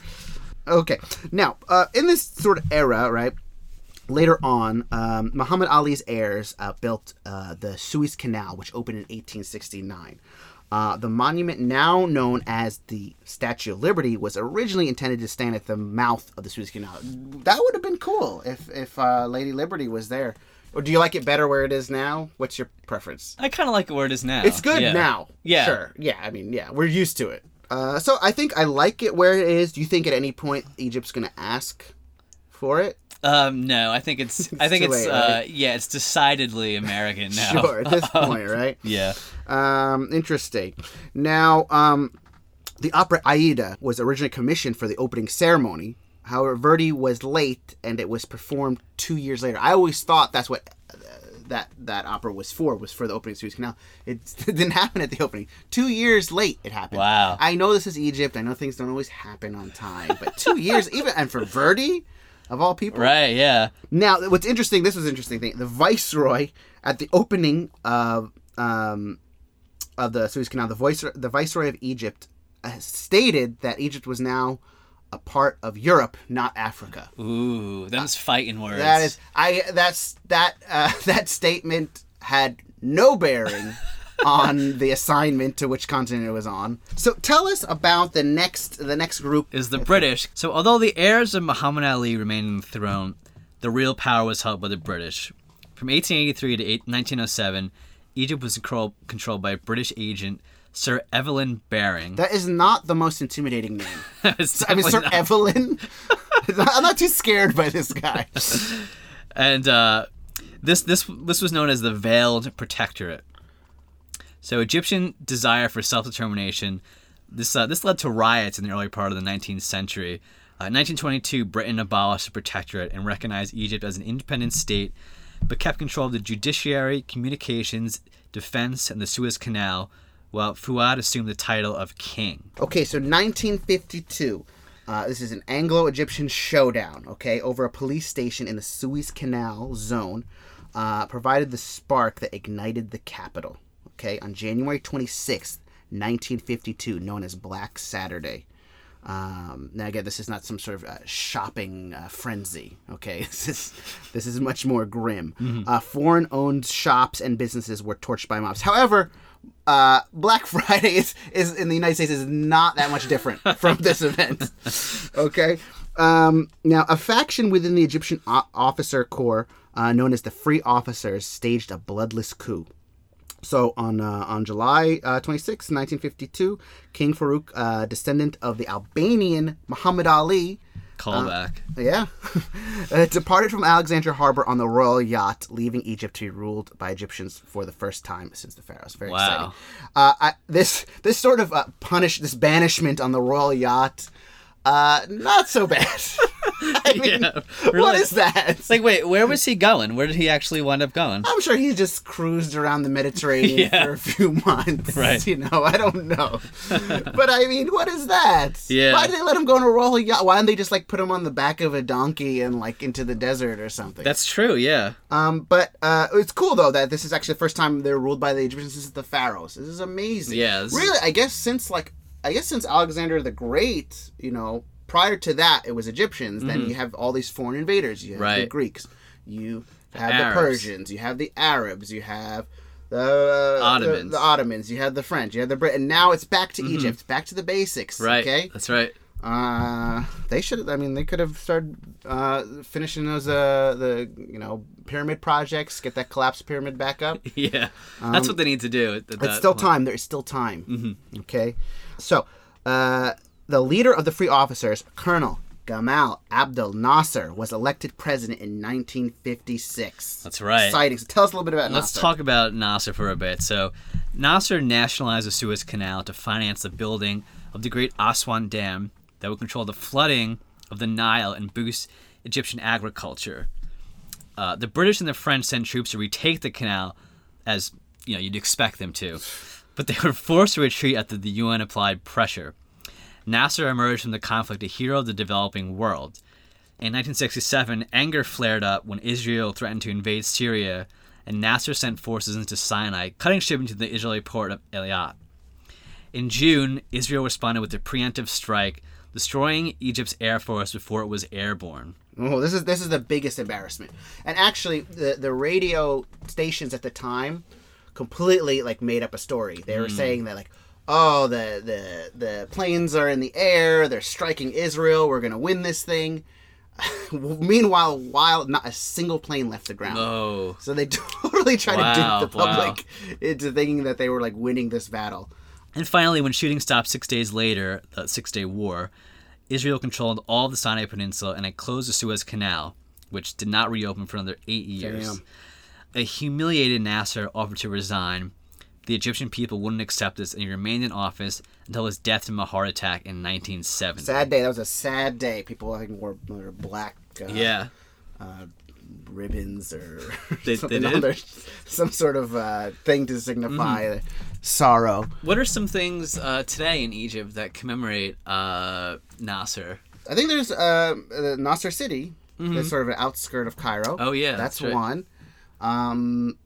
Okay. Now, uh, in this sort of era, right? Later on, um, Muhammad Ali's heirs uh, built uh, the Suez Canal, which opened in 1869. Uh, the monument, now known as the Statue of Liberty, was originally intended to stand at the mouth of the Suez Canal. That would have been cool if if uh, Lady Liberty was there. Or do you like it better where it is now? What's your preference? I kind of like it where it is now. It's good Yeah. now. Yeah. Sure. Yeah. I mean, yeah, we're used to it. Uh, so I think I like it where it is. Do you think at any point Egypt's going to ask for it? Um, no, I think it's. I think it's. late, uh, right? yeah, it's decidedly American now. Sure. At this point, right? yeah. Um, interesting. Now, um, the opera Aida was originally commissioned for the opening ceremony. However, Verdi was late, and it was performed two years later. I always thought that's what uh, that that opera was for. Was for the opening of Suez Canal. It, didn't happen at the opening. Two years late, it happened. Wow. I know this is Egypt. I know things don't always happen on time, but two years, even and for Verdi. Of all people. Right, yeah. Now, what's interesting, this was an interesting thing. The viceroy at the opening of um, of the Suez Canal, the voice, the viceroy of Egypt, uh, stated that Egypt was now a part of Europe, not Africa. Ooh, them's fighting words. That is, I that's that uh, that statement had no bearing on the assignment to which continent it was on. So tell us about the next the next group. is the British. So although the heirs of Muhammad Ali remained on the throne, the real power was held by the British. From 1883 to 1907, Egypt was control, controlled by a British agent, Sir Evelyn Baring. That is not the most intimidating name. I mean, Sir not- Evelyn. I'm not too scared by this guy. and uh, this this this was known as the Veiled Protectorate. So Egyptian desire for self-determination. This uh, this led to riots in the early part of the 19th century. Uh, 1922, Britain abolished the protectorate and recognized Egypt as an independent state, but kept control of the judiciary, communications, defense, and the Suez Canal, while Fuad assumed the title of king. Okay, so 1952. Uh, this is an Anglo-Egyptian showdown. Okay, over a police station in the Suez Canal zone, uh, provided the spark that ignited the capital. Okay, on January 26th, 1952, known as Black Saturday. Um, now again, this is not some sort of uh, shopping uh, frenzy. Okay, this is this is much more grim. Uh, foreign-owned shops and businesses were torched by mobs. However, uh, Black Friday is, is in the United States is not that much different from this event. Okay, um, now a faction within the Egyptian o- officer corps, uh, known as the Free Officers, staged a bloodless coup. So on uh, on July uh, 26, 1952, King Farouk, uh, descendant of the Albanian Muhammad Ali, Callback. yeah, uh, departed from Alexandria harbor on the royal yacht, leaving Egypt to be ruled by Egyptians for the first time since the pharaohs. Very Wow. exciting. Uh, I, this this sort of uh, punish this banishment on the royal yacht, uh, not so bad. I mean, Yeah, really. is that? Like, wait, where was he going? Where did he actually wind up going? I'm sure he just cruised around the Mediterranean Yeah. for a few months. Right. You know, I don't know. but I mean, what is that? Yeah. Why did they let him go on a royal yacht? Why didn't they just like put him on the back of a donkey and like into the desert or something? That's true, yeah. um, but uh, it's cool though that this is actually the first time they're ruled by the Egyptians. This is the pharaohs. This is amazing. Yeah, Really, I guess since like I guess since Alexander the Great, you know, prior to that it was Egyptians. Then you have all these foreign invaders. You have the Mm-hmm. Greeks. You have the. Persians. You have the Arabs. You have the Ottomans. Mm-hmm. The, the Ottomans. You have the French. You have the Brit. And now it's back to Egypt. Back to the basics. Right. Okay. That's right. Uh, they should. I mean, they could have started uh, finishing those uh the you know pyramid projects. Get that collapsed pyramid back up. Yeah. That's what they need to do. at It's still point. time. There is still time. Okay. So, uh, the leader of the free officers, Colonel Gamal Abdel Nasser, was elected president in 1956. That's right. Exciting. So tell us a little bit about Nasser. Let's Nasser. talk about Nasser for a bit. So, Nasser nationalized the Suez Canal to finance the building of the Great Aswan Dam that would control the flooding of the Nile and boost Egyptian agriculture. Uh, the British and the French sent troops to retake the canal, as you know you'd expect them to, but they were forced to retreat after the UN applied pressure. Nasser emerged from the conflict a hero of the developing world. In 1967, anger flared up when Israel threatened to invade Syria, and Nasser sent forces into Sinai, cutting shipping to the Israeli port of Eilat. In June, Israel responded with a preemptive strike, destroying Egypt's air force before it was airborne. Oh, this is this is the biggest embarrassment. And actually, the the radio stations at the time completely like made up a story. They were hmm. saying that like, oh, the the the planes are in the air. They're striking Israel. We're gonna win this thing. Meanwhile, while not a single plane left the ground. Oh, So they totally tried Wow, to dupe the wow. public into thinking that they were like winning this battle. And finally, when shooting stopped six days later, the Six Day War, Israel controlled all of the Sinai Peninsula and it closed the Suez Canal, which did not reopen for another eight years. Damn. A humiliated Nasser offered to resign. The Egyptian people wouldn't accept this, and he remained in office until his death from a heart attack in 1970. Sad day. That was a sad day. People I think wore, wore black. Uh, Yeah. uh, ribbons or They- something they other, some sort of uh, thing to signify Mm-hmm. sorrow. What are some things uh, today in Egypt that commemorate uh, Nasser? I think there's uh, uh, Nasser City. That's sort of an outskirt of Cairo. Oh, yeah, that's, that's right. one. Um,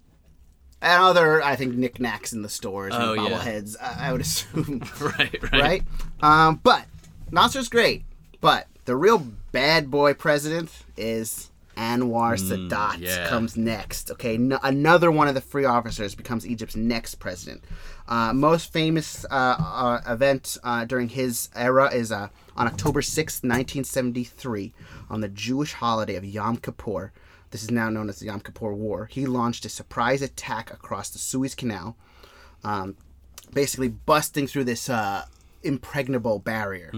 and other, I think, knickknacks in the stores and Oh, yeah. bobbleheads. I, I would assume, right, right. right? Um, but Nasser's great, but the real bad boy president is Anwar Sadat. Mm, yeah. Comes next. Okay, N- another one of the free officers becomes Egypt's next president. Uh, most famous uh, uh, event uh, during his era is uh, on October sixth, 1973, on the Jewish holiday of Yom Kippur. This is now known as the Yom Kippur War. He launched a surprise attack across the Suez Canal, um, basically busting through this uh, impregnable barrier.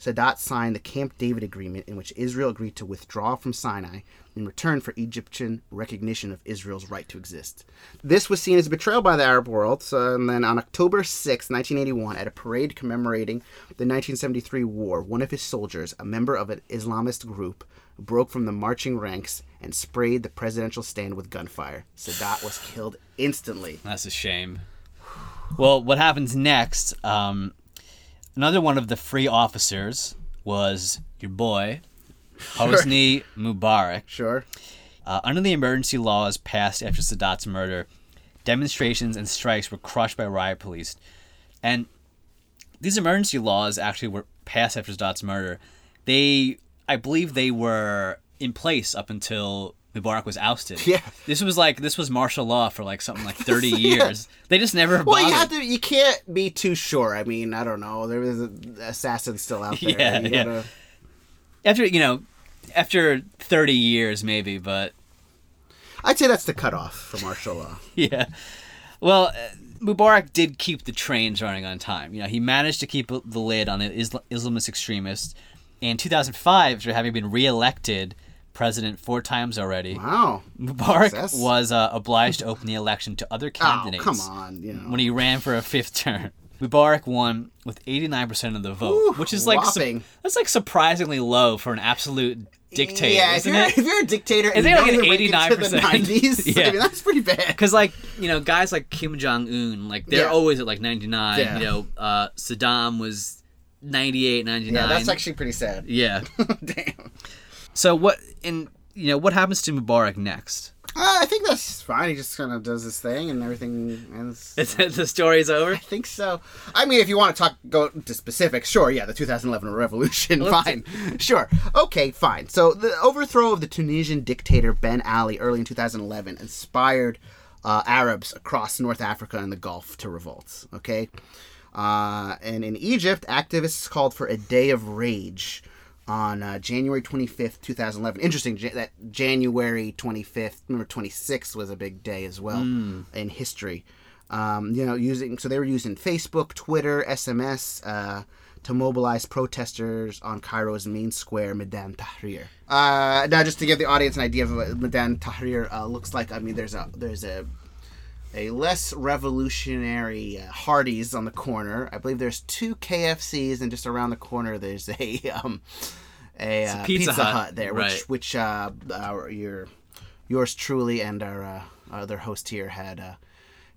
Sadat signed the Camp David Agreement, in which Israel agreed to withdraw from Sinai in return for Egyptian recognition of Israel's right to exist. This was seen as a betrayal by the Arab world. So, and then on October 6, 1981, at a parade commemorating the 1973 war, one of his soldiers, a member of an Islamist group, broke from the marching ranks and sprayed the presidential stand with gunfire. Sadat was killed instantly. That's a shame. Well, what happens next? Um, another one of the free officers was your boy, Hosni Mubarak. Sure. Uh, under the emergency laws passed after Sadat's murder, demonstrations and strikes were crushed by riot police. And these emergency laws actually were passed after Sadat's murder. They, I believe, they were in place up until Mubarak was ousted. Yeah. This was like this was martial law for like something like thirty years. They just never Well, bothered. you have to. You can't be too sure. I mean, I don't know. There is an assassin still out there. Yeah, You yeah. gotta- After you know, after thirty years maybe, but I'd say that's the cutoff for martial law. yeah. Well, uh, Mubarak did keep the trains running on time. You know, he managed to keep the lid on the Islamist extremists. In 2005, after having been reelected president four times already, Wow. Mubarak Success. was uh, obliged to open the election to other Oh, candidates. come on. You know. When he ran for a fifth term, Mubarak won with 89% of the vote, Ooh, which is like su- that's like surprisingly low for an absolute dictator, yeah, if you're, if you're a dictator and Is you it don't like an even make the 89%? 90s, Yeah. I mean, that's pretty bad. Because like you know, guys like Kim Jong Un, like they're Yeah. always at like 99. Yeah. You know, uh, Saddam was 98, 99. Yeah, that's actually pretty sad. yeah. Damn. So what in you know what happens to Mubarak next? Uh, I think that's fine. He just kind of does his thing and everything ends. the story's over. I think so. I mean, if you want to talk, go to specifics, sure. Yeah, the 2011 revolution, fine. Sure. Okay, fine. So the overthrow of the Tunisian dictator Ben Ali early in 2011 inspired uh, Arabs across North Africa and the Gulf to revolt. Okay. Uh, and in Egypt, activists called for a day of rage on uh, January 25th, 2011. Interesting that January 25th, remember 26th was a big day as well in history. Um, you know, using so they were using Facebook, Twitter, SMS uh, to mobilize protesters on Cairo's main square, Maidan Tahrir. Uh, now, just to give the audience an idea of what Maidan Tahrir uh, looks like, I mean, there's a there's a a less revolutionary uh, Hardee's on the corner. I believe there's two KFCs, and just around the corner there's a um, a, uh, Pizza Pizza, Hut, Hut, there, right. which which uh, our your yours truly and our uh, other host here had.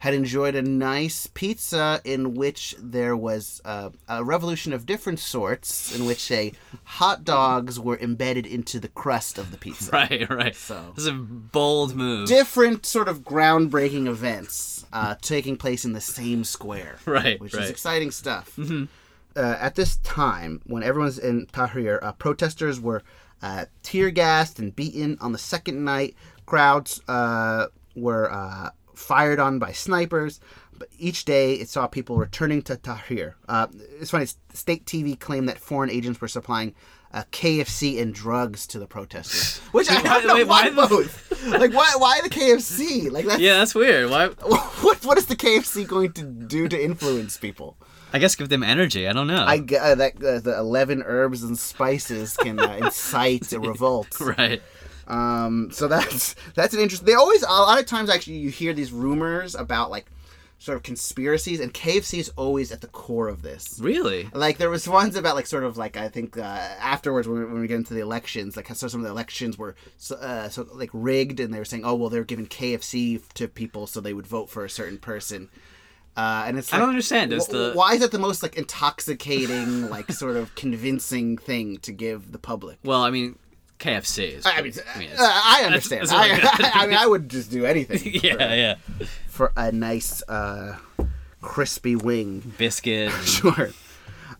Had enjoyed a nice pizza in which there was uh, a revolution of different sorts, in which a hot dogs were embedded into the crust of the pizza. Right, right. So- this is a bold move. Different sort of groundbreaking events uh, taking place in the same square. Right, Which right. Mm-hmm. is exciting stuff. Uh, at this time, when everyone's in Tahrir, uh, protesters were uh, tear gassed and beaten. On the second night, crowds uh, were uh, fired on by snipers. But each day, it saw people returning to Tahrir. Uh, it's funny. State TV claimed that foreign agents were supplying uh, KFC and drugs to the protesters. Which I don't know wait, why, why both. like why? Why the KFC? Like that's yeah, that's weird. Why? what what is the KFC going to do to influence people? I guess give them energy. I don't know. I uh, that uh, the eleven herbs and spices can uh, incite a revolt. right. Um, so that's that's an interesting. They always a lot of times actually you hear these rumors about like sort of conspiracies, and KFC is always at the core of this. Really? Like there was ones about like sort of like I think uh, afterwards when we, when we get into the elections, like so some of the elections were so, uh, so like rigged, and they were saying, oh well, they're giving KFC to people so they would vote for a certain person. Uh, and it's I don't understand. Is wh- the why is that the most like intoxicating, like sort of convincing thing to give the public? well? I mean, KFC is. I mean, I mean, uh, I understand. that's really I. I mean, I would just do anything. yeah, for, yeah. for a nice, uh, crispy wing. Biscuit. Sure.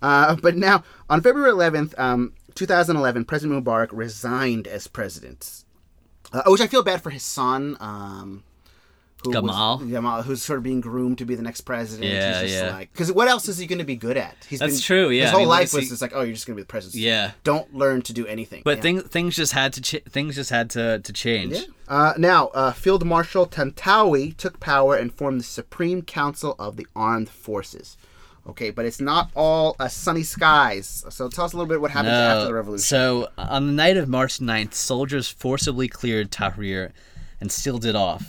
Uh, but now, on February 11th, um, 2011, President Mubarak resigned as president, uh, which I feel bad for his son. Um, who was- Gamal? Gamal, who's sort of being groomed to be the next president. Yeah, He's just yeah. like, because what else is he going to be good at? He's That's been- true, yeah. His I whole mean, life was he- just like, oh, you're just going to be the president. Yeah. Don't learn to do anything. But Yeah. thing, things just had to ch- things just had to, to change. Yeah. Uh, now, uh, Field Marshal Tantawi took power and formed the Supreme Council of the Armed Forces. Okay, but it's not all uh, sunny skies. So tell us a little bit what happened after the revolution. So on the night of March 9th, soldiers forcibly cleared Tahrir and sealed it off.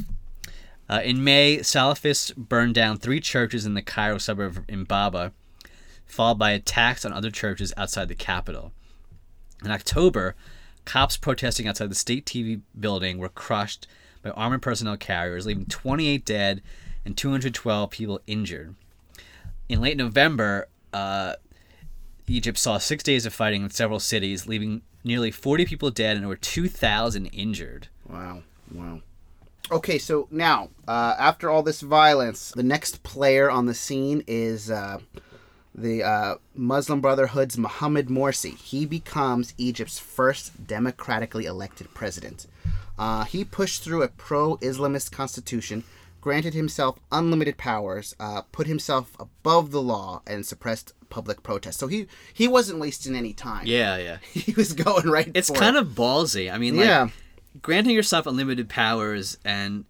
Uh, in May, Salafists burned down three churches in the Cairo suburb of Imbaba, followed by attacks on other churches outside the capital. In October, Copts protesting outside the state TV building were crushed by armored personnel carriers, leaving 28 dead and 212 people injured. In late November, uh, Egypt saw six days of fighting in several cities, leaving nearly 40 people dead and over 2,000 injured. Wow. Wow. Okay, so now, uh, after all this violence, the next player on the scene is uh, the uh, Muslim Brotherhood's Mohammed Morsi. He becomes Egypt's first democratically elected president. Uh, he pushed through a pro Islamist constitution, granted himself unlimited powers, uh, put himself above the law, and suppressed public protest. So he, he wasn't wasting any time. Yeah, yeah. He was going right It's kind it. of ballsy. I mean, like, Yeah. Granting yourself unlimited powers and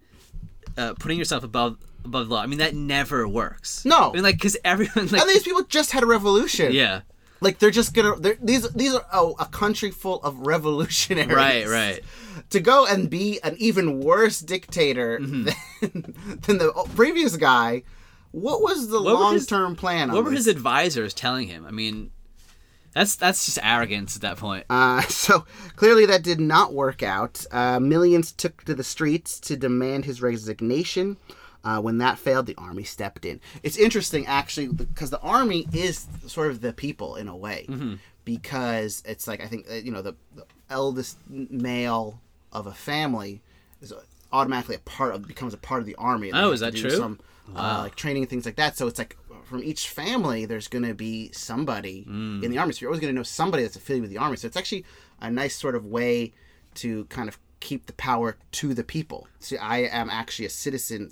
uh, putting yourself above above the law. I mean, that never works. No. I mean, like, because everyone, like, And these people just had a revolution. yeah, Like they're just gonna. They're, these these are oh, a country full of revolutionaries. right, right. To go and be an even worse dictator Mm-hmm. than, than the previous guy. What was the long term plan? What were his advisors telling him? I mean, that's that's just arrogance at that point. Uh, so clearly that did not work out. Uh, millions took to the streets to demand his resignation. Uh, when that failed, the army stepped in. It's interesting, actually, because the army is sort of the people in a way, because it's like I think uh, you know the, the eldest male of a family is automatically a part of becomes a part of the army. Oh, is that true? Some uh, like training and things like that. So it's like from each family, there's going to be somebody Mm. in the army. So you're always going to know somebody that's affiliated with the army. So it's actually a nice sort of way to kind of keep the power to the people. See, I am actually a citizen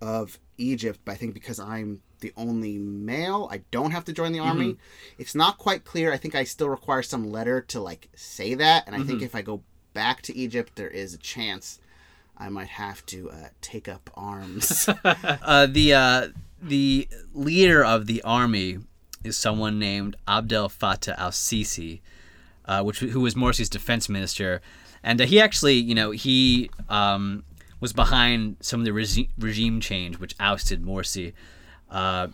of Egypt, but I think because I'm the only male, I don't have to join the army. Mm-hmm. It's not quite clear. I think I still require some letter to like say that, and I Mm-hmm. think if I go back to Egypt, there is a chance I might have to uh, take up arms. Uh, the uh, the leader of the army is someone named Abdel Fattah al Sisi, uh, which who was Morsi's defense minister, and uh, he actually, you know, he um, was behind some of the regi- regime change which ousted Morsi. Uh,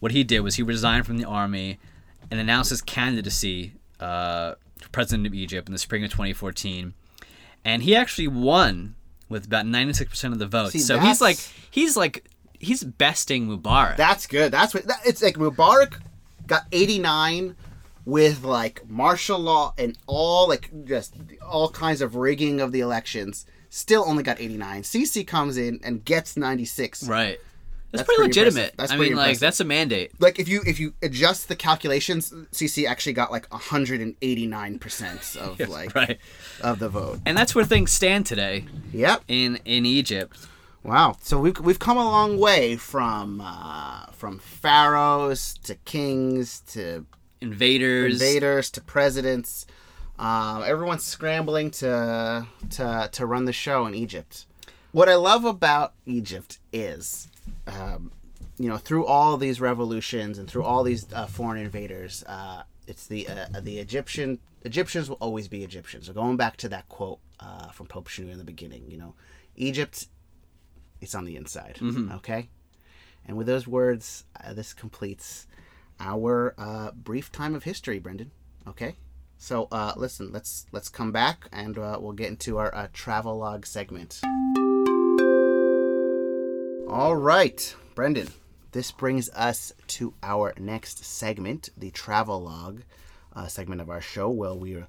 what he did was he resigned from the army and announced his candidacy president of Egypt in the spring of 2014, and he actually won with about 96% of the votes. See, so he's like he's like he's besting Mubarak. That's good. That's what that, it's like. Mubarak got 89 with like martial law and all like just all kinds of rigging of the elections. Still only got 89. Sisi comes in and gets 96. right. That's, That's pretty, pretty legitimate. impressive. That's I pretty mean, like that's a mandate. Like if you if you adjust the calculations, Sisi actually got like 189 percent of like Right. of the vote. And that's where things stand today Yep. in in Egypt. Wow. So we've we've come a long way from uh, from pharaohs to kings to Invaders. invaders to presidents. Um, everyone's scrambling to to to run the show in Egypt. What I love about Egypt is, um, you know, through all these revolutions and through all these uh, foreign invaders, uh, it's the uh, the Egyptian Egyptians will always be Egyptians. So going back to that quote uh, from Pope Shenouda in the beginning, you know, Egypt, it's on the inside. Okay, and with those words, uh, this completes our uh, brief time of history, Brendan. Okay, so uh, listen, let's let's come back and uh, we'll get into our uh, travel log segment. All right, Brendan. This brings us to our next segment, the travel log uh, segment of our show, where we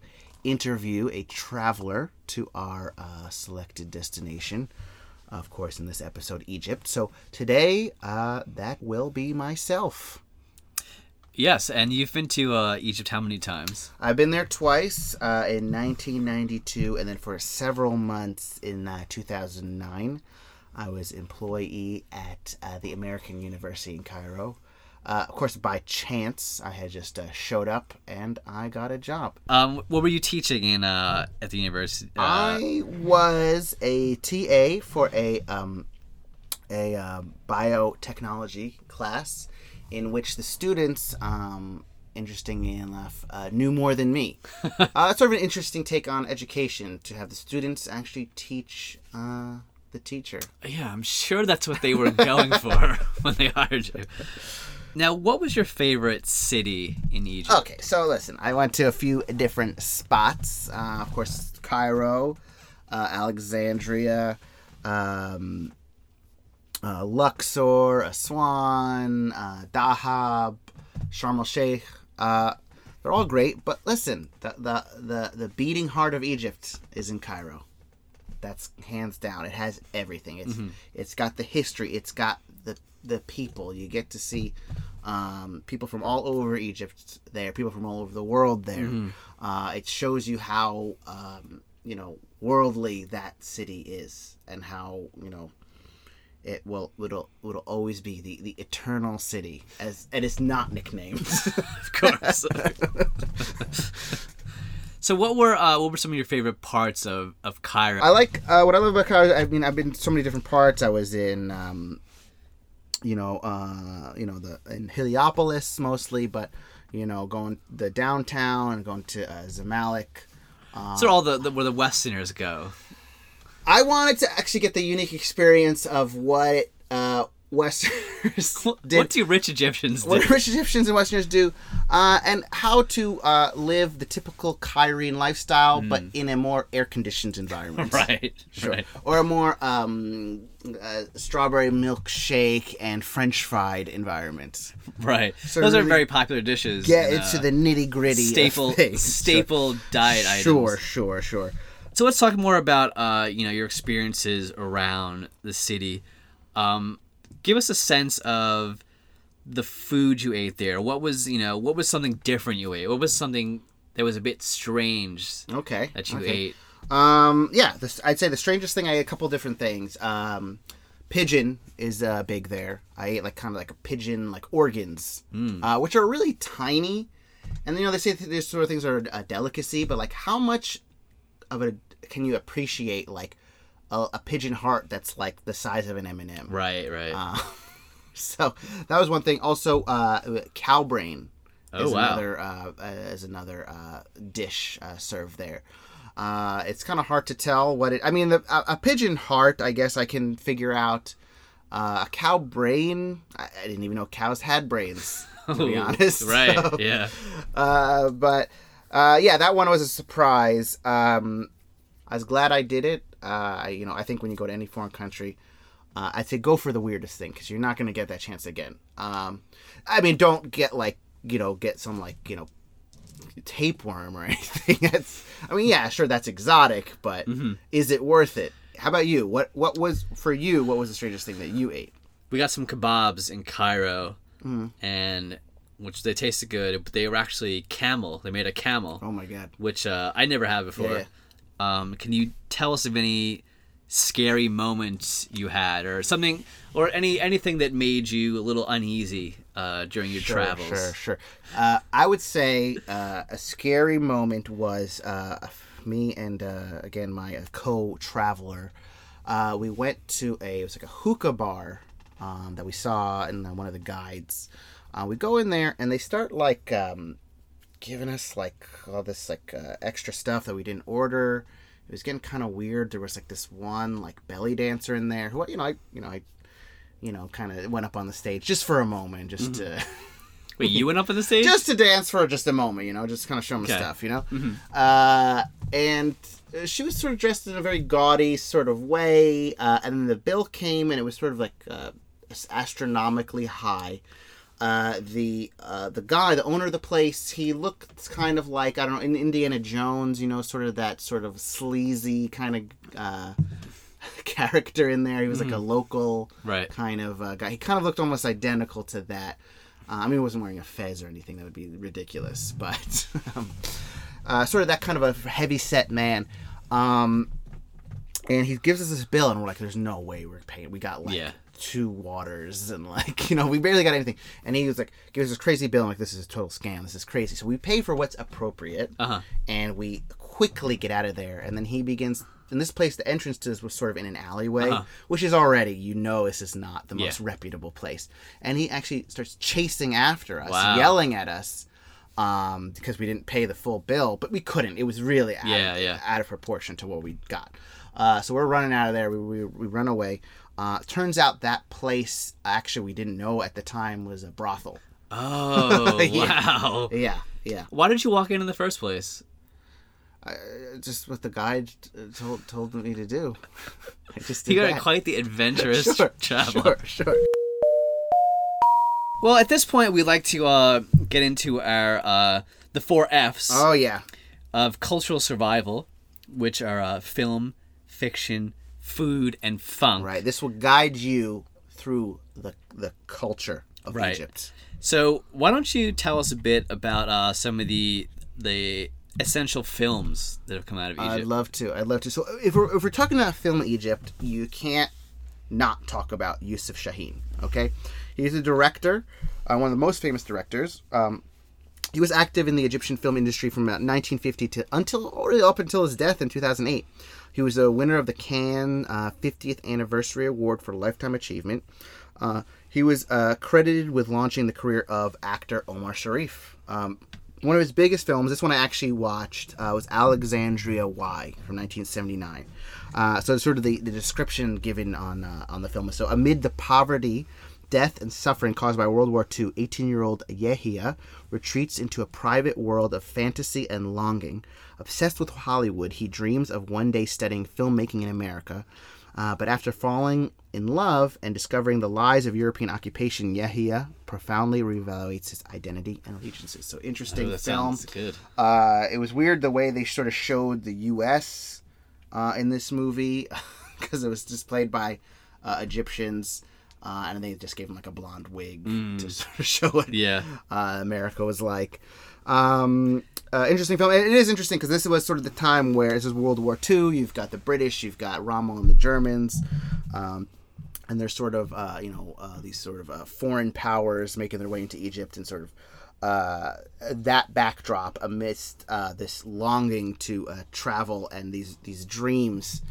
interview a traveler to our uh, selected destination. Of course, in this episode, Egypt. So today, uh, that will be myself. Yes, and you've been to uh, Egypt how many times? I've been there twice uh, in 1992, and then for several months in uh, 2009. I was employee at uh, the American University in Cairo. Uh, of course, by chance, I had just uh, showed up and I got a job. Um, what were you teaching in uh, at the university? Uh, I was a TA for a um, a uh, biotechnology class in which the students, um, interestingly enough, uh, knew more than me. uh, it's sort of an interesting take on education to have the students actually teach uh, the teacher. yeah, I'm sure that's what they were going for when they hired you. Now, what was your favorite city in Egypt? Okay, so listen, I went to a few different spots. Uh, of course, Cairo, uh, Alexandria, um, uh, Luxor, Aswan, uh, Dahab, Sharm el Sheikh. Uh, they're all great, but listen, the, the the the beating heart of Egypt is in Cairo. That's hands down. It has everything. It's it's got the history. It's got the the people. You get to see um, people from all over Egypt there. People from all over the world there. Uh, it shows you how um, you know worldly that city is, and how you know it will it'll it'll always be the, the eternal city as and it's not nicknamed. of course. so, what were uh, what were some of your favorite parts of of Cairo? I like uh, what I love about Cairo. I mean, I've been to so many different parts. I was in, um, you know, uh, you know, the in Heliopolis mostly, but you know, going the downtown and going to uh, Zamalek. so all the, the where the Westerners go. I wanted to actually get the unique experience of what uh, Westerners did. What do rich Egyptians do? what rich Egyptians and Westerners do, uh, and how to uh, live the typical Cairene lifestyle, but in a more air-conditioned environment. right, Sure. right. Or a more um, uh, strawberry milkshake and French fried environment. Right. So Those are very popular dishes. Get in, into uh, the nitty gritty. staple staple diet items. Sure, sure, sure. So let's talk more about uh, you know your experiences around the city. Um, give us a sense of the food you ate there. What was you know what was something different you ate? What was something that was a bit strange Okay. that you okay. ate? Um, yeah, this, I'd say the strangest thing. I ate a couple different things. Um, pigeon is uh, big there. I ate like kind of like a pigeon, like organs, uh, which are really tiny. And you know they say these sort of things are a delicacy, but like how much of a can you appreciate like a, a pigeon heart that's like the size of an M and m Right, right. Uh, So that was one thing. Also, uh, cow brain Oh, is wow. another uh, uh, is another uh, dish uh, served there. Uh, it's kind of hard to tell what it. I mean, the, a, a pigeon heart, I guess I can figure out. Uh, a cow brain, I, I didn't even know cows had brains. To be honest, right? So, Yeah. uh, but uh, yeah, that one was a surprise. Um, I was glad I did it. Uh, I, you know, I think when you go to any foreign country, uh, I'd say go for the weirdest thing because you're not going to get that chance again. Um, I mean, don't get like you know get some like you know tapeworm or anything. That's I mean, yeah, sure, that's exotic, but is it worth it? How about you? What what was for you? What was the strangest thing that you ate? We got some kebabs in Cairo, Mm. and which they tasted good, but they were actually camel. They made a camel. Oh my god. which uh, I never had before. Yeah. Um, can you tell us of any scary moments you had, or something, or any anything that made you a little uneasy uh, during your Sure, travels? Sure, sure. Uh, I would say uh, a scary moment was uh, me and uh, again my uh, co-traveler. Uh, we went to a it was like a hookah bar um, that we saw in one of the guides. Uh, we go in there and they start like um, giving us like all this like uh, extra stuff that we didn't order. It was getting kind of weird. There was like this one like belly dancer in there who you know I you know I you know kind of went up on the stage just for a moment just to. Wait, you went up on the stage? just to dance for just a moment, you know, just kind of show them Okay. stuff, you know. Uh, and uh, she was sort of dressed in a very gaudy sort of way, uh, and then the bill came, and it was sort of like uh, astronomically high. Uh, the uh, the guy, the owner of the place, he looked kind of like I don't know in Indiana Jones, you know, sort of that sort of sleazy kind of uh, character in there. He was like a local Right. kind of uh, guy. He kind of looked almost identical to that. Uh, I mean, he wasn't wearing a fez or anything. That would be ridiculous. But um, uh, sort of that kind of a heavy set man. Um, and he gives us this bill, and we're like, "There's no way we're paying. We got like Yeah. Two waters, and like you know, we barely got anything." And he was like, "Gives us this crazy bill, and like this is a total scam. This is crazy." So we pay for what's appropriate, Uh-huh. and we quickly get out of there. And then he begins. In this place, the entrance to this was sort of in an alleyway, Uh-huh. which is already you know this is not the Yeah. most reputable place. And he actually starts chasing after us, Wow. yelling at us. Um, because we didn't pay the full bill, but we couldn't. It was really out, Yeah, of, yeah. out of proportion to what we got. Uh, so we're running out of there. We, we, we run away. Uh, turns out that place, actually, we didn't know at the time was a brothel. Oh, Yeah. wow. Yeah, yeah. Why did you walk in in the first place? Uh, just what the guide uh, told told me to do. I just You got that. quite the adventurous sure, traveler. Sure, sure. Well, at this point, we'd like to uh, get into our uh, the four Fs Oh yeah, of cultural survival, which are uh, film, fiction, food, and funk. right. This will guide you through the the culture of Right. Egypt. So, why don't you tell us a bit about uh, some of the the essential films that have come out of Egypt? I'd love to. I'd love to. So if we're, if we're talking about film Egypt, you can't not talk about Yusuf Shaheen. Okay, he's a director, uh, one of the most famous directors. Um, he was active in the Egyptian film industry from about 1950 to until already up until his death in 2008. He was a winner of the Cannes uh, 50th Anniversary Award for Lifetime Achievement. Uh, he was uh, credited with launching the career of actor Omar Sharif. Um, one of his biggest films, this one I actually watched, uh, was Alexandria Why from 1979. Uh, so sort of the, the description given on uh, on the film is so amid the poverty, death, and suffering caused by World War II, 18-year-old Yehia retreats into a private world of fantasy and longing. Obsessed with Hollywood, he dreams of one day studying filmmaking in America. Uh, but after falling in love and discovering the lies of European occupation, Yehia profoundly reevaluates his identity and allegiances. So interesting Oh, film. good. Uh, it was weird the way they sort of showed the U.S. Uh, in this movie because it was just played by uh, Egyptians, uh, and they just gave him like a blonde wig to sort of show what Yeah. uh, America was like. Um, uh, interesting film. It is interesting because this was sort of the time where this is World War II. You've got the British, you've got Rommel and the Germans. Um, and there's sort of uh, you know uh, these sort of uh, foreign powers making their way into Egypt and sort of uh, that backdrop amidst uh, this longing to uh, travel and these these dreams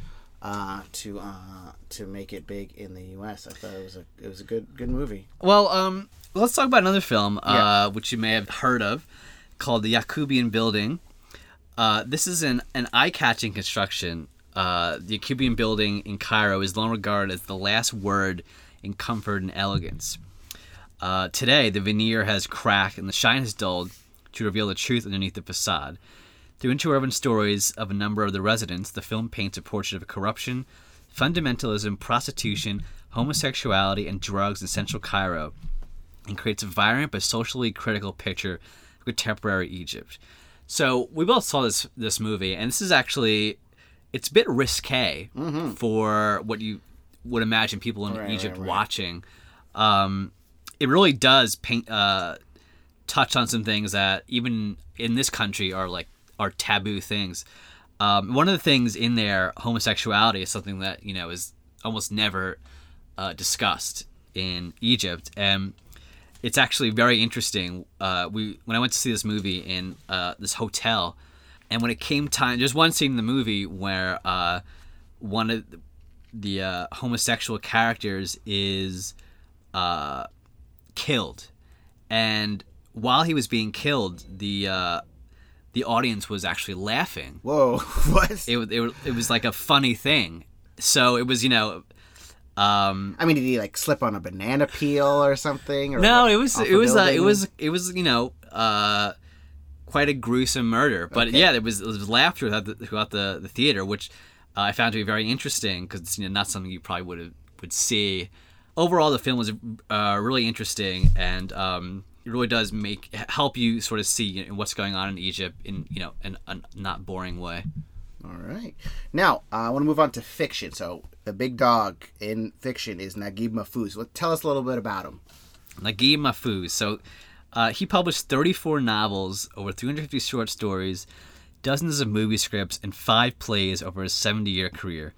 uh, to uh, to make it big in the U.S. I thought it was a it was a good good movie. Well, um, let's talk about another film, Yeah. uh, which you may have heard of, called The Yacoubian Building. Uh, this is an, an eye-catching construction. Uh, the Yacoubian Building in Cairo is long regarded as the last word in comfort and elegance. Uh, today, the veneer has cracked and the shine has dulled to reveal the truth underneath the facade. Through interwoven stories of a number of the residents, the film paints a portrait of corruption, fundamentalism, prostitution, homosexuality, and drugs in central Cairo, and creates a vibrant but socially critical picture contemporary Egypt. So we both saw this this movie, and this is actually it's a bit risque for what you would imagine people in Right, Egypt right, right. watching. Um, it really does paint uh, touch on some things that even in this country are like are taboo things. Um, one of the things in there, homosexuality is something that you know is almost never uh, discussed in Egypt, and it's actually very interesting. Uh, we when I went to see this movie in uh, this hotel, and when it came time, there's one scene in the movie where uh, one of the, the uh, homosexual characters is uh, killed, and while he was being killed, the uh, the audience was actually laughing. Whoa, what? It, it, it was like a funny thing. So it was, you know, um, I mean, did he like slip on a banana peel or something? Or no, like, it was it was uh, it was it was you know uh, quite a gruesome murder. But Okay. yeah, there was, there was laughter throughout the, throughout the, the theater, which uh, I found to be very interesting because it's you know not something you probably would have would see overall, the film was uh, really interesting, and um, it really does make help you sort of see you know, what's going on in Egypt in you know in a not boring way. All right. Now, uh, I want to move on to fiction. So, the big dog in fiction is Naguib Mahfouz. Well, tell us a little bit about him. Naguib Mahfouz. So, uh, he published 34 novels, over 350 short stories, dozens of movie scripts, and five plays over his 70 year career.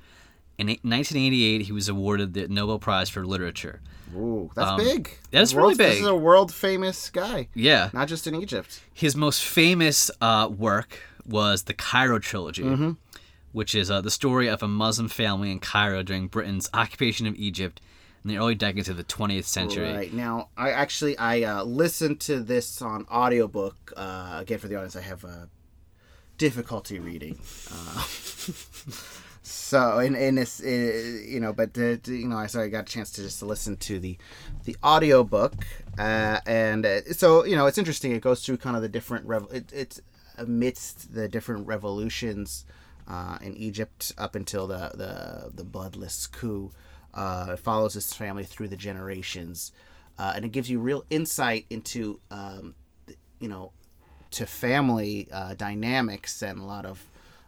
In 1988, he was awarded the Nobel Prize for Literature. Ooh, that's big. that's really This is a world famous guy, Yeah. not just in Egypt. His most famous uh, work was the Cairo Trilogy, which is uh, the story of a Muslim family in Cairo during Britain's occupation of Egypt in the early decades of the 20th century. Right now, I actually I uh, listened to this on audiobook. Uh, again, for the audience, I have uh, difficulty reading. Uh, so in in this, you know, but uh, you know, I sorry, I got a chance to just listen to the the audiobook, uh, and uh, so you know, it's interesting. It goes through kind of the different rev- it, it's amidst the different revolutions uh, in Egypt up until the the the bloodless coup. Uh, it follows his family through the generations, uh, and it gives you real insight into um, you know to family uh, dynamics and a lot of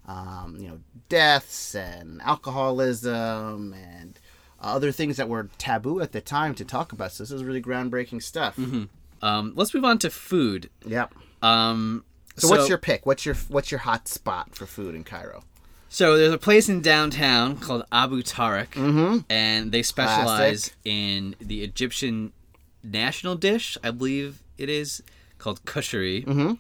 um, you know deaths and alcoholism and other things that were taboo at the time to talk about. So this is really groundbreaking stuff. Um, let's move on to food. Yep. Um, So, what's your pick? What's your what's your hot spot for food in Cairo? So there's a place in downtown called Abu Tariq, and they specialize Classic. in the Egyptian national dish, I believe it is, called kushari. Mm-hmm.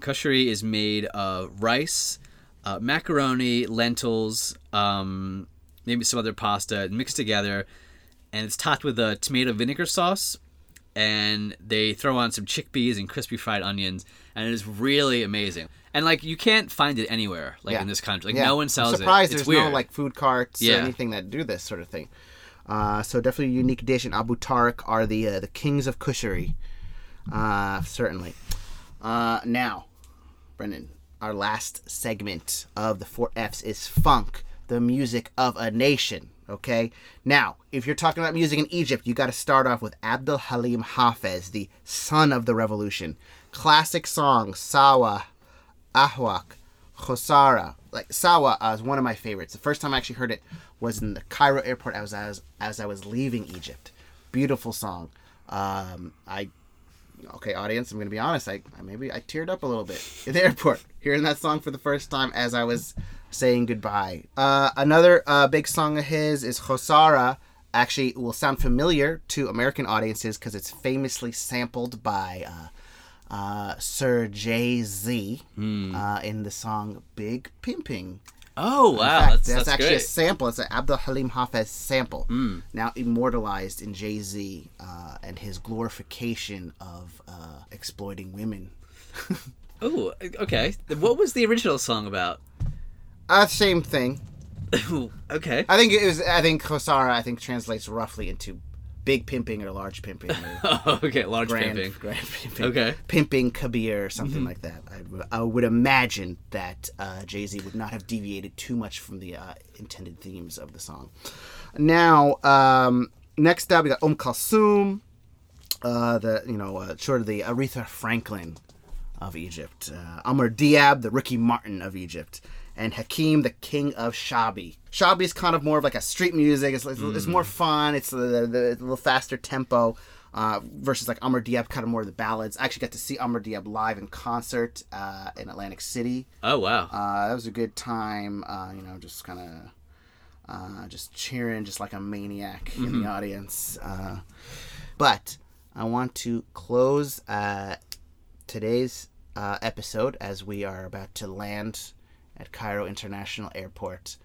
Kushari is made of rice, uh, macaroni, lentils, um, maybe some other pasta mixed together, and it's topped with a tomato vinegar sauce. And they throw on some chickpeas and crispy fried onions, and it is really amazing. And like you can't find it anywhere, like Yeah. in this country. Like Yeah. no one sells I'm surprised it. It's there's weird. no like food carts Yeah. or anything that do this sort of thing. Uh, so definitely a unique dish. And Abu Tariq are the uh, the kings of kushari. Uh, certainly. Uh, now, Brendan, our last segment of the four Fs is funk, the music of a nation. Okay. Now, if you're talking about music in Egypt, you got to start off with Abdul Halim Hafez, the son of the revolution. Classic song Sawa, Ahwak, Khosara. Like Sawa uh, is one of my favorites. The first time I actually heard it was in the Cairo airport as I was as I was leaving Egypt. Beautiful song. Um, I okay, audience. I'm gonna be honest. I, I maybe I teared up a little bit at the airport hearing that song for the first time as I was saying goodbye. Uh, another uh, big song of his is Khosara. Actually, will sound familiar to American audiences because it's famously sampled by uh, uh, Sir Jay Z uh, in the song "Big Pimping." oh In wow, fact, that's, that's, that's actually a sample. It's an Abdul Halim Hafez sample, now immortalized in Jay Z uh, and his glorification of uh, exploiting women. Oh, okay. What was the original song about? Uh, same thing. Okay. I think it was. I think Khosara. I think translates roughly into big pimping or large pimping. Or okay, large grand, pimping. grand pimping. Okay. Pimping Kabir or something like that. I would imagine that uh, Jay Z would not have deviated too much from the uh, intended themes of the song. Now, um, next up we got Om Kalsum, uh, the you know uh, sort of the Aretha Franklin of Egypt, uh, Amr Diab, the Ricky Martin of Egypt, and Hakim, the king of Shabi. Shabi is kind of more of like a street music. It's, it's, it's more fun. It's the, the, the little faster tempo. Uh, versus like Amr Diab, kind of more of the ballads. I actually got to see Amr Diab live in concert uh, in Atlantic City. Oh wow. Uh, that was a good time. Uh, you know, just kind of uh, just cheering, just like a maniac in the audience. Uh, but I want to close uh, today's uh, episode as we are about to land at Cairo International Airport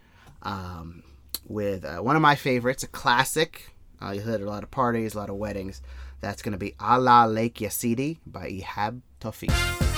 um, with uh, one of my favorites, a classic. Uh, you heard a lot of parties, a lot of weddings. That's going to be Allah Lake Yasidi by Ihab Tawfiq.